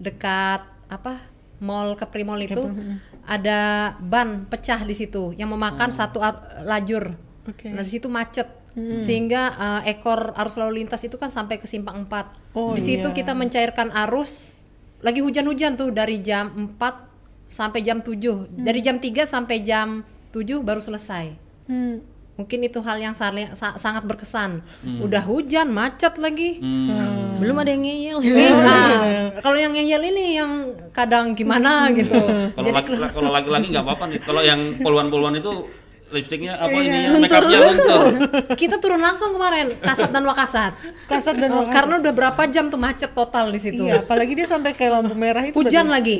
dekat apa mall Keprimol itu ada ban pecah di situ yang memakan satu ar- lajur.
Oke.
Nah di situ macet. Sehingga eh, ekor arus lalu lintas itu kan sampai ke simpang 4
Oh,
di situ
iya.
kita mencairkan arus. Lagi hujan-hujan tuh dari jam 4 sampai jam 7 dari jam 3 sampai jam 7 baru selesai.
Hmm.
Mungkin itu hal yang sali- sa- sangat berkesan. Udah hujan macet lagi.
Hmm.
Belum ada yang ngeyel.
Eh, nah, kalau yang ngeyel ini yang kadang gimana gitu.
Kalau laki kalau laki-laki nggak apa-apa nih. Kalau yang poluan-poluan itu lipstiknya apa
Iya.
ininya? Make upnya luntur.
Kita turun langsung kemarin kasat dan wakasat.
Kasat dan
Oh,
Wakasat.
karena udah berapa jam tuh macet total di situ.
Iya, apalagi dia sampai kayak lampu merah itu.
hujan
berarti-
lagi.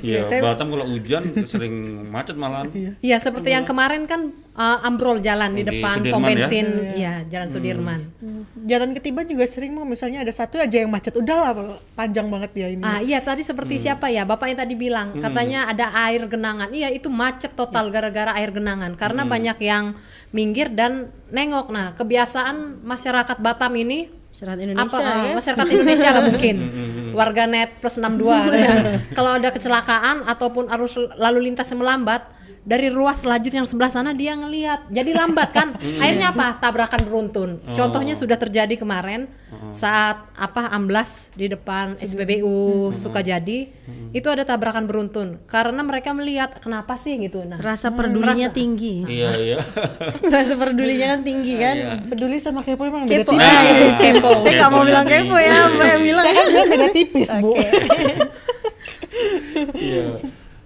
Iya
saya-
Batam kalau hujan sering macet malahan.
Iya seperti yang kemarin kan uh, ambrol jalan di
Di
depan
Sudirman
pom
ya?
bensin, ya Jalan Sudirman.
Hmm. Jalan ketiban juga sering mau misalnya ada satu aja yang macet. Udah lah panjang banget ya ini.
Ah iya tadi seperti siapa ya bapak yang tadi bilang katanya ada air genangan. Iya itu macet total gara-gara air genangan karena banyak yang minggir dan nengok. Nah kebiasaan masyarakat Batam ini
Masyarakat
apa
Indonesia
uh,
ya.
masyarakat Indonesia lah mungkin warga net plus 62 ya. kalau ada kecelakaan ataupun arus lalu lintas melambat dari ruas lajur yang sebelah sana dia ngelihat jadi lambat kan? Akhirnya apa? Tabrakan beruntun. Contohnya sudah terjadi kemarin saat apa amblas di depan SPBU Sukajadi itu ada tabrakan beruntun. Karena mereka melihat kenapa sih? gitu. Nah
Rasa pedulinya tinggi.
iya iya.
Rasa pedulinya kan tinggi kan.
Iya.
Peduli sama kepo emang beda
Kepo.
tipis.
Ah,
Nah,
kepo. Saya nggak mau bilang kepo ya, apa yang bilang.
Saya kan beda tipis, Bu.
Iya.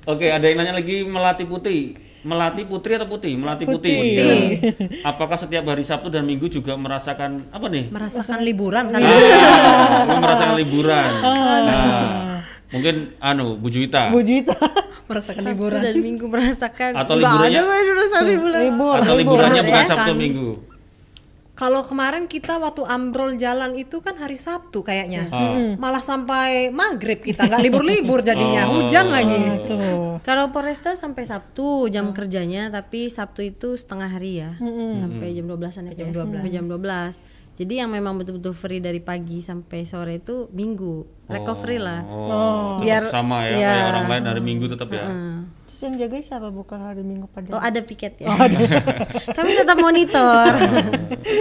Oke, ada yang nanya lagi melati putih. Melati putri atau putih? Melati putih.
Putih.
Apakah setiap hari Sabtu dan Minggu juga merasakan apa nih?
merasakan liburan kali
Ah, merasakan liburan. Nah, mungkin anu Bu Juwita.
Bu Juita.
merasakan
Sabtu
liburan
dan Minggu merasakan.
Atau liburannya-
ada gue liburan.
Libur.
Atau liburannya bukan
Merasakan.
Sabtu Minggu.
Kalau kemarin kita waktu ambrol jalan itu kan hari Sabtu kayaknya.
Ah.
Malah sampai maghrib kita nggak libur-libur jadinya,
Oh.
hujan lagi.
Tuh.
Kalau Poresta sampai Sabtu jam kerjanya, tapi Sabtu itu setengah hari ya, sampai jam 12-an ya. Jam 12. Sampai jam 12. Jadi yang memang betul-betul free dari pagi sampai sore itu Minggu, recovery lah.
Oh,
Biar-
sama ya,
iya.
kayak orang lain hari Minggu tetap ya.
Terus yang jaga siapa bukan hari Minggu pada?
Oh ada piket ya. Kami tetap monitor.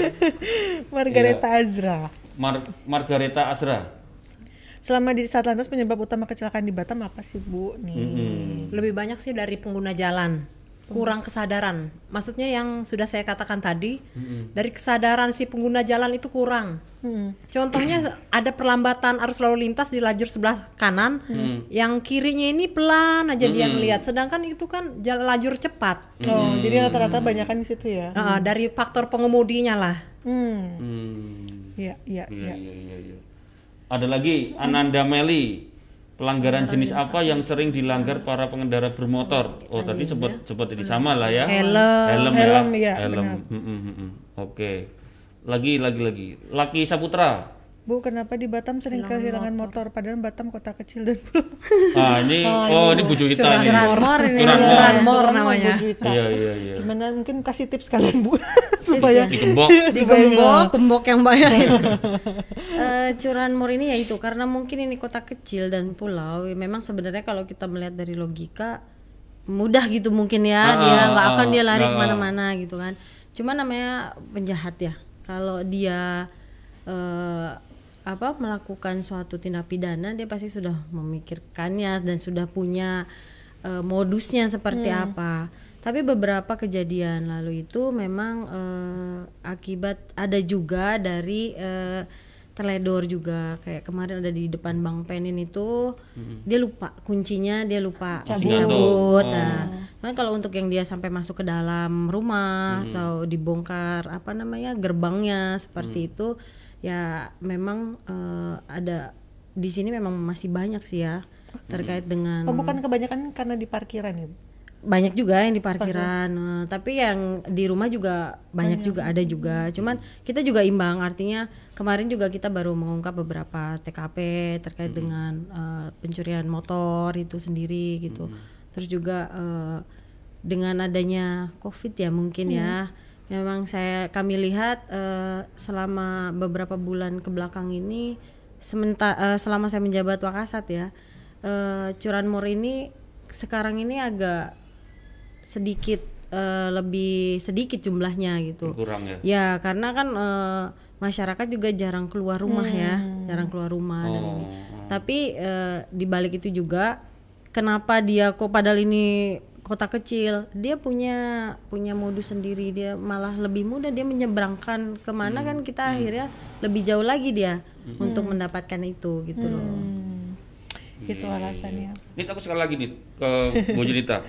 Margareta
Iya.
Azra.
Mar- Margareta Asra.
Selama di saat lantas penyebab utama kecelakaan di Batam apa sih, Bu? Nih.
Lebih banyak sih dari pengguna jalan, kurang kesadaran. Maksudnya yang sudah saya katakan tadi, dari kesadaran si pengguna jalan itu kurang.
Hmm.
Contohnya ada perlambatan arus lalu lintas di lajur sebelah kanan, yang kirinya ini pelan aja dia ngelihat, sedangkan itu kan jalan lajur cepat.
Oh, jadi rata-rata banyak kan di situ ya.
Uh, dari faktor pengemudinya lah.
Hmm.
Hmm.
Iya, iya,
Iya,
iya.
iya, iya, iya. Ada lagi Ananda Meli. Pelanggaran jenis apa yang sering dilanggar para pengendara bermotor? Oh, tadi sempat sempat ini sama lah ya.
Helm.
Helm, ya.
Helm, iya,
Helm.
benar.
Mm, mm, mm, mm. Oke. Lagi lagi lagi. Laki Saputra.
Bu, kenapa di Batam sering kehilangan motor. padahal Batam kota kecil dan pulau?
Ah, ini oh ini Bu Juwita ini.
Curanmor ini.
Curanmor.
Namanya.
Iya, iya, iya.
Gimana mungkin kasih tips kalian, Bu? supaya
Digembok.
digembok gembok yang bayar Eh, curanmor ini ya itu karena mungkin ini kota kecil dan pulau memang sebenarnya kalau kita melihat dari logika mudah gitu mungkin ya
Ah,
dia nggak
ah,
akan dia lari
ah, ah.
ke mana-mana gitu kan cuma namanya penjahat ya kalau dia eh, apa melakukan suatu tindak pidana dia pasti sudah memikirkannya dan sudah punya eh, modusnya seperti apa tapi beberapa kejadian lalu itu memang eh, akibat ada juga dari eh, teledor juga kayak kemarin ada di depan Bang Penin itu dia lupa kuncinya dia lupa
Cabut.
cabut.
Oh.
Nah, kalau untuk yang dia sampai masuk ke dalam rumah
Hmm.
atau dibongkar apa namanya gerbangnya seperti
Hmm.
itu ya memang eh, ada di sini memang masih banyak sih ya terkait dengan
Oh bukan kebanyakan karena di parkiran ya?
Banyak juga yang di parkiran eh, tapi yang di rumah juga banyak juga ada juga. Cuman kita juga imbang artinya kemarin juga kita baru mengungkap beberapa TKP terkait dengan eh, pencurian motor itu sendiri gitu. Terus juga eh, dengan adanya covid ya mungkin ya memang saya kami lihat eh, selama beberapa bulan ke belakang ini sementara selama saya menjabat Wakasat ya eh, curanmor ini sekarang ini agak sedikit eh, lebih sedikit jumlahnya gitu.
kurang ya
Ya karena kan eh, masyarakat juga jarang keluar rumah ya, jarang keluar rumah dan ini. Tapi eh, di balik itu juga kenapa dia kok padahal ini kota kecil, dia punya punya modus sendiri, dia malah lebih mudah dia menyeberangkan ke mana kan kita akhirnya lebih jauh lagi dia untuk mendapatkan itu gitu loh.
Hmm, itu alasannya.
Ini aku sekali lagi nih ke Bu Junita.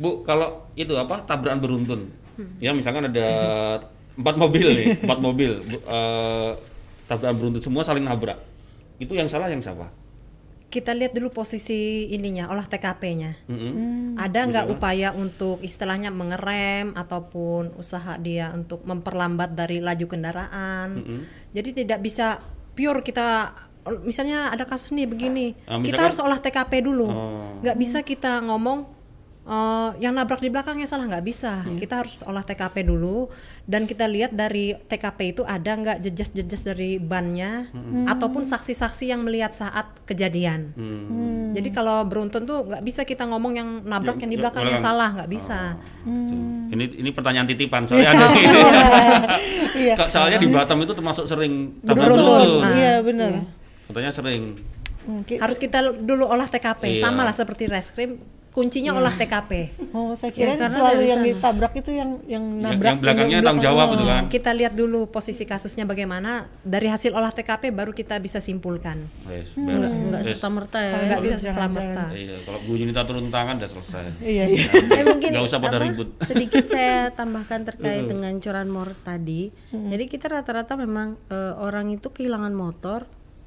Bu, kalau itu apa tabrakan beruntun, ya misalkan ada empat mobil nih, empat mobil, Bu, eh, tabrakan beruntun semua saling nabrak. Itu yang salah yang siapa?
Kita lihat dulu posisi ininya olah TKP-nya
Mm-mm.
ada nggak upaya untuk istilahnya mengerem ataupun usaha dia untuk memperlambat dari laju kendaraan? Jadi tidak bisa pure kita misalnya ada kasus nih begini
Ah,
kita harus olah TKP dulu.
Oh.
nggak bisa kita ngomong eh, yang nabrak di belakangnya salah nggak bisa
Hmm.
kita harus olah TKP dulu dan kita lihat dari TKP itu ada nggak jejas-jejas dari bannya
Hmm.
ataupun saksi-saksi yang melihat saat kejadian
Hmm.
jadi kalau beruntun tuh nggak bisa kita ngomong yang nabrak
Yang-
yang di
yang
belakangnya
belakang.
salah nggak bisa.
Tuh. Ini ini pertanyaan titipan soalnya ada
Iya.
Soalnya di Batam itu termasuk sering tabrakan
Beruntun. Nah,
Iya benar.
Katanya sering.
Hmm,
Harus kita dulu olah TKP
Iya.
sama lah seperti reskrim kuncinya olah TKP.
Oh, saya kira
Ya, karena
selalu yang
sana.
ditabrak itu yang yang nabrak
yang belakangnya tanggung jawab gitu kan.
Kita lihat dulu posisi kasusnya bagaimana dari hasil olah TKP baru kita bisa simpulkan.
Enggak
beres.
enggak
Wes.
serta merta ya.
Nggak bisa
jangan.
merta.
Iya, kalau Bu Junita turun tangan udah selesai.
Iya iya.
Eh, mungkin
Nggak usah pada
apa,
ribut.
sedikit saya tambahkan terkait dengan curanmor tadi. Jadi kita rata-rata memang eh, orang itu kehilangan motor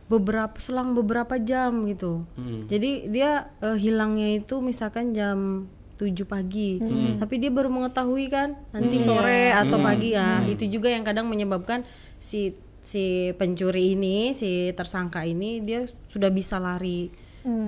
beberapa selang beberapa jam gitu. Jadi dia eh, hilangnya itu misalkan jam 7 pagi. Tapi dia baru mengetahui kan nanti sore atau pagi. Ya. Itu juga yang kadang menyebabkan si si pencuri ini, si tersangka ini dia sudah bisa lari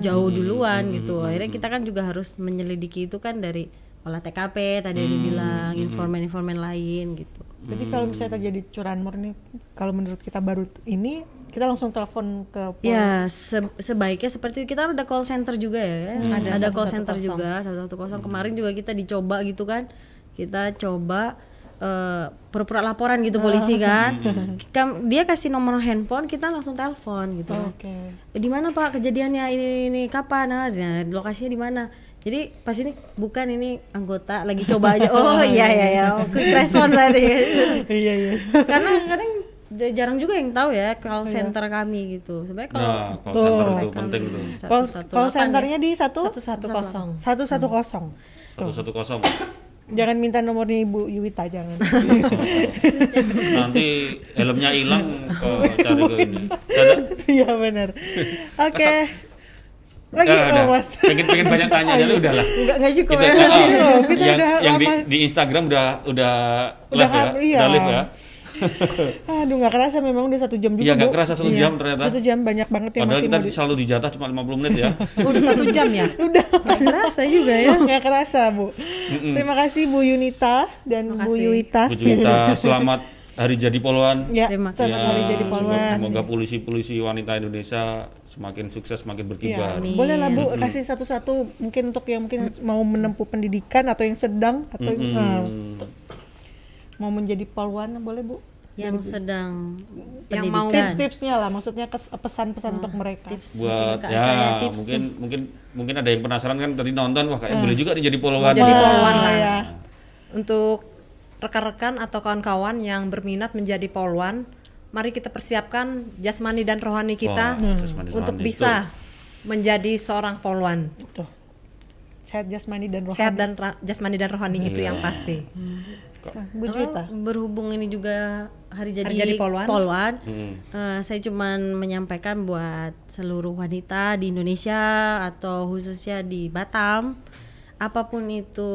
jauh duluan gitu. Akhirnya kita kan juga harus menyelidiki itu kan dari olah TKP tadi yang dibilang informan-informan lain gitu.
Jadi kalau misalnya terjadi curanmor nih, kalau menurut kita baru ini kita langsung telepon ke pol-
Ya se- sebaiknya seperti itu. kita ada call center juga ya.
Ada
Ada, call center
110.
juga 110 kemarin juga kita dicoba gitu kan. Kita coba eh, pura-pura laporan gitu polisi kan. Kam- Dia kasih nomor handphone, kita langsung telepon gitu. kan.
Oke.
di mana pak kejadiannya ini ini kapan nah, nah, lokasinya di mana jadi pas ini bukan ini anggota lagi coba aja oh iya iya ya quick respon berarti
Iya iya.
karena kadang jarang juga yang tahu ya call center kami gitu sebenarnya kalau
Nah, call center itu
kami
penting tuh.
Call,
118
call
ya.
centernya di satu
Satu kosong.
satu satu kosong.
Satu satu kosong.
Jangan minta nomornya Ibu Yuwita jangan.
Nanti helmnya hilang ke cari ke ini.
Iya benar. Oke. Lagi
Ah, udah.
oh, Mas.
Pengen pengen banyak tanya jadi udahlah.
nggak nggak cukup
Kita,
ya
ah,
Cukup, kita
yang,
udah
yang di, di Instagram udah udah,
Udah
live ya,
iya.
udah live ya.
Aduh nggak kerasa memang udah satu jam juga.
Iya nggak kerasa satu
Iya.
jam ternyata.
Satu jam banyak banget yang
Padahal
masih
kita
di-
selalu dijatah cuma 50 menit ya.
Udah satu jam ya.
Udah
nggak kerasa juga ya
nggak kerasa Bu. Terima kasih Bu Yunita dan Bu
kasih.
Yuwita.
Bu Juwita, selamat hari jadi poluan.
Ya,
Terima
selamat
Ya,
hari jadi
semoga-
polwan.
Semoga polisi-polisi wanita Indonesia semakin sukses, semakin
Ya,
berkibar.
boleh lah Bu kasih satu-satu mungkin untuk yang mungkin mau menempuh pendidikan atau yang sedang atau nah, t- mau menjadi polwan boleh Bu?
Yang sedang
Yang mau-.
Tips-tipsnya lah, maksudnya kes- pesan-pesan untuk mereka.
tips
buat ya
saya tips
mungkin
nih.
mungkin mungkin ada yang penasaran kan tadi nonton wah kayak boleh juga nih jadi poluan.
Jadi
Wah,
polwan lah.
ya.
Untuk rekan-rekan atau kawan-kawan yang berminat menjadi polwan, mari kita persiapkan jasmani dan rohani kita
Wah, jasmani
untuk
rohani,
bisa menjadi seorang polwan.
Tuh. Sehat jasmani dan rohani.
Sehat dan ra- jasmani dan rohani itu yang pasti.
Nah, Bu Juwita.
berhubung ini juga hari jadi,
Hari jadi Polwan.
Hmm.
eh, saya cuman menyampaikan buat seluruh wanita di Indonesia atau khususnya di Batam, apa pun itu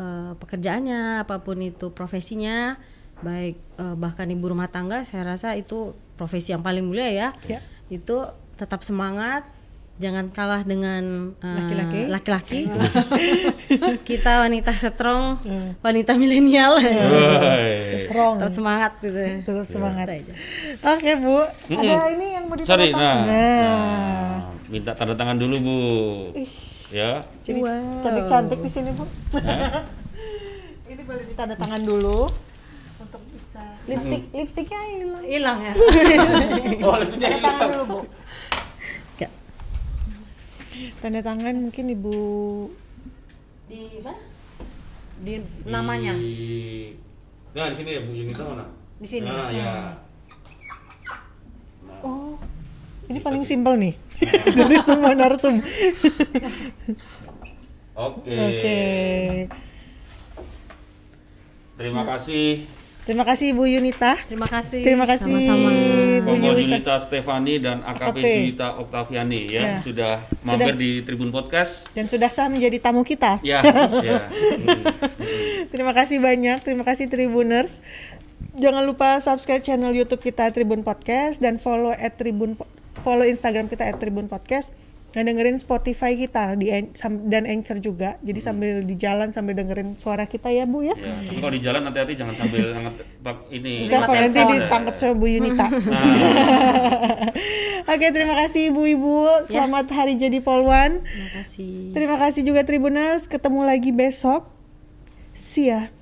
eh, pekerjaannya, apa pun itu profesinya, baik eh, bahkan ibu rumah tangga, saya rasa itu profesi yang paling mulia ya.
Ya.
Itu tetap semangat, jangan kalah dengan eh,
Laki-laki.
laki-laki. Kita wanita strong, wanita milenial.
Woi.
Strong.
Tetap semangat gitu.
Terus semangat.
Aja.
Oke Bu, ada ini yang mau
Sorry,
ditanda
nah, nah, minta tanda tangan dulu bu. Ya.
Jadi
Wow.
cantik-cantik di sini Bu.
Hah?
ini boleh ditanda tangan dulu untuk bisa
Lipstick, lipstiknya hilang.
Hilang ya.
Oh, lipstiknya
tanda tangan
hilang.
dulu Bu. Tanda tangan mungkin Ibu
Di mana?
Di namanya.
Di... Nah, di sini ya Bu Yunita mana?
Di sini.
Nah, ya.
Oh, ini paling simpel nih dari semua narsum.
Oke.
Oke.
Terima kasih
Terima kasih Ibu Yunita.
Terima kasih.
Terima kasih
Sama-sama.
Bu Yunita.
Julita Stefani dan AKP. Julita Oktaviani ya,
Ya.
sudah mampir di Tribun Podcast.
Dan sudah sah menjadi tamu kita.
Ya, ya.
Terima kasih banyak, terima kasih Tribuners. Jangan lupa subscribe channel YouTube kita Tribun Podcast dan follow at Tribun follow Instagram kita at Tribun Podcast dan dengerin Spotify kita di dan Anchor juga. Jadi sambil di jalan sambil dengerin suara kita ya Bu ya.
Ya, tapi kalau di jalan hati-hati jangan sambil ini.
Enggak, kalau nanti ditangkap sama Bu Yunita.
Nah,
Oke, terima kasih ibu-ibu. Selamat hari jadi Polwan.
Terima kasih.
Terima kasih juga Tribuners. Ketemu lagi besok. See ya.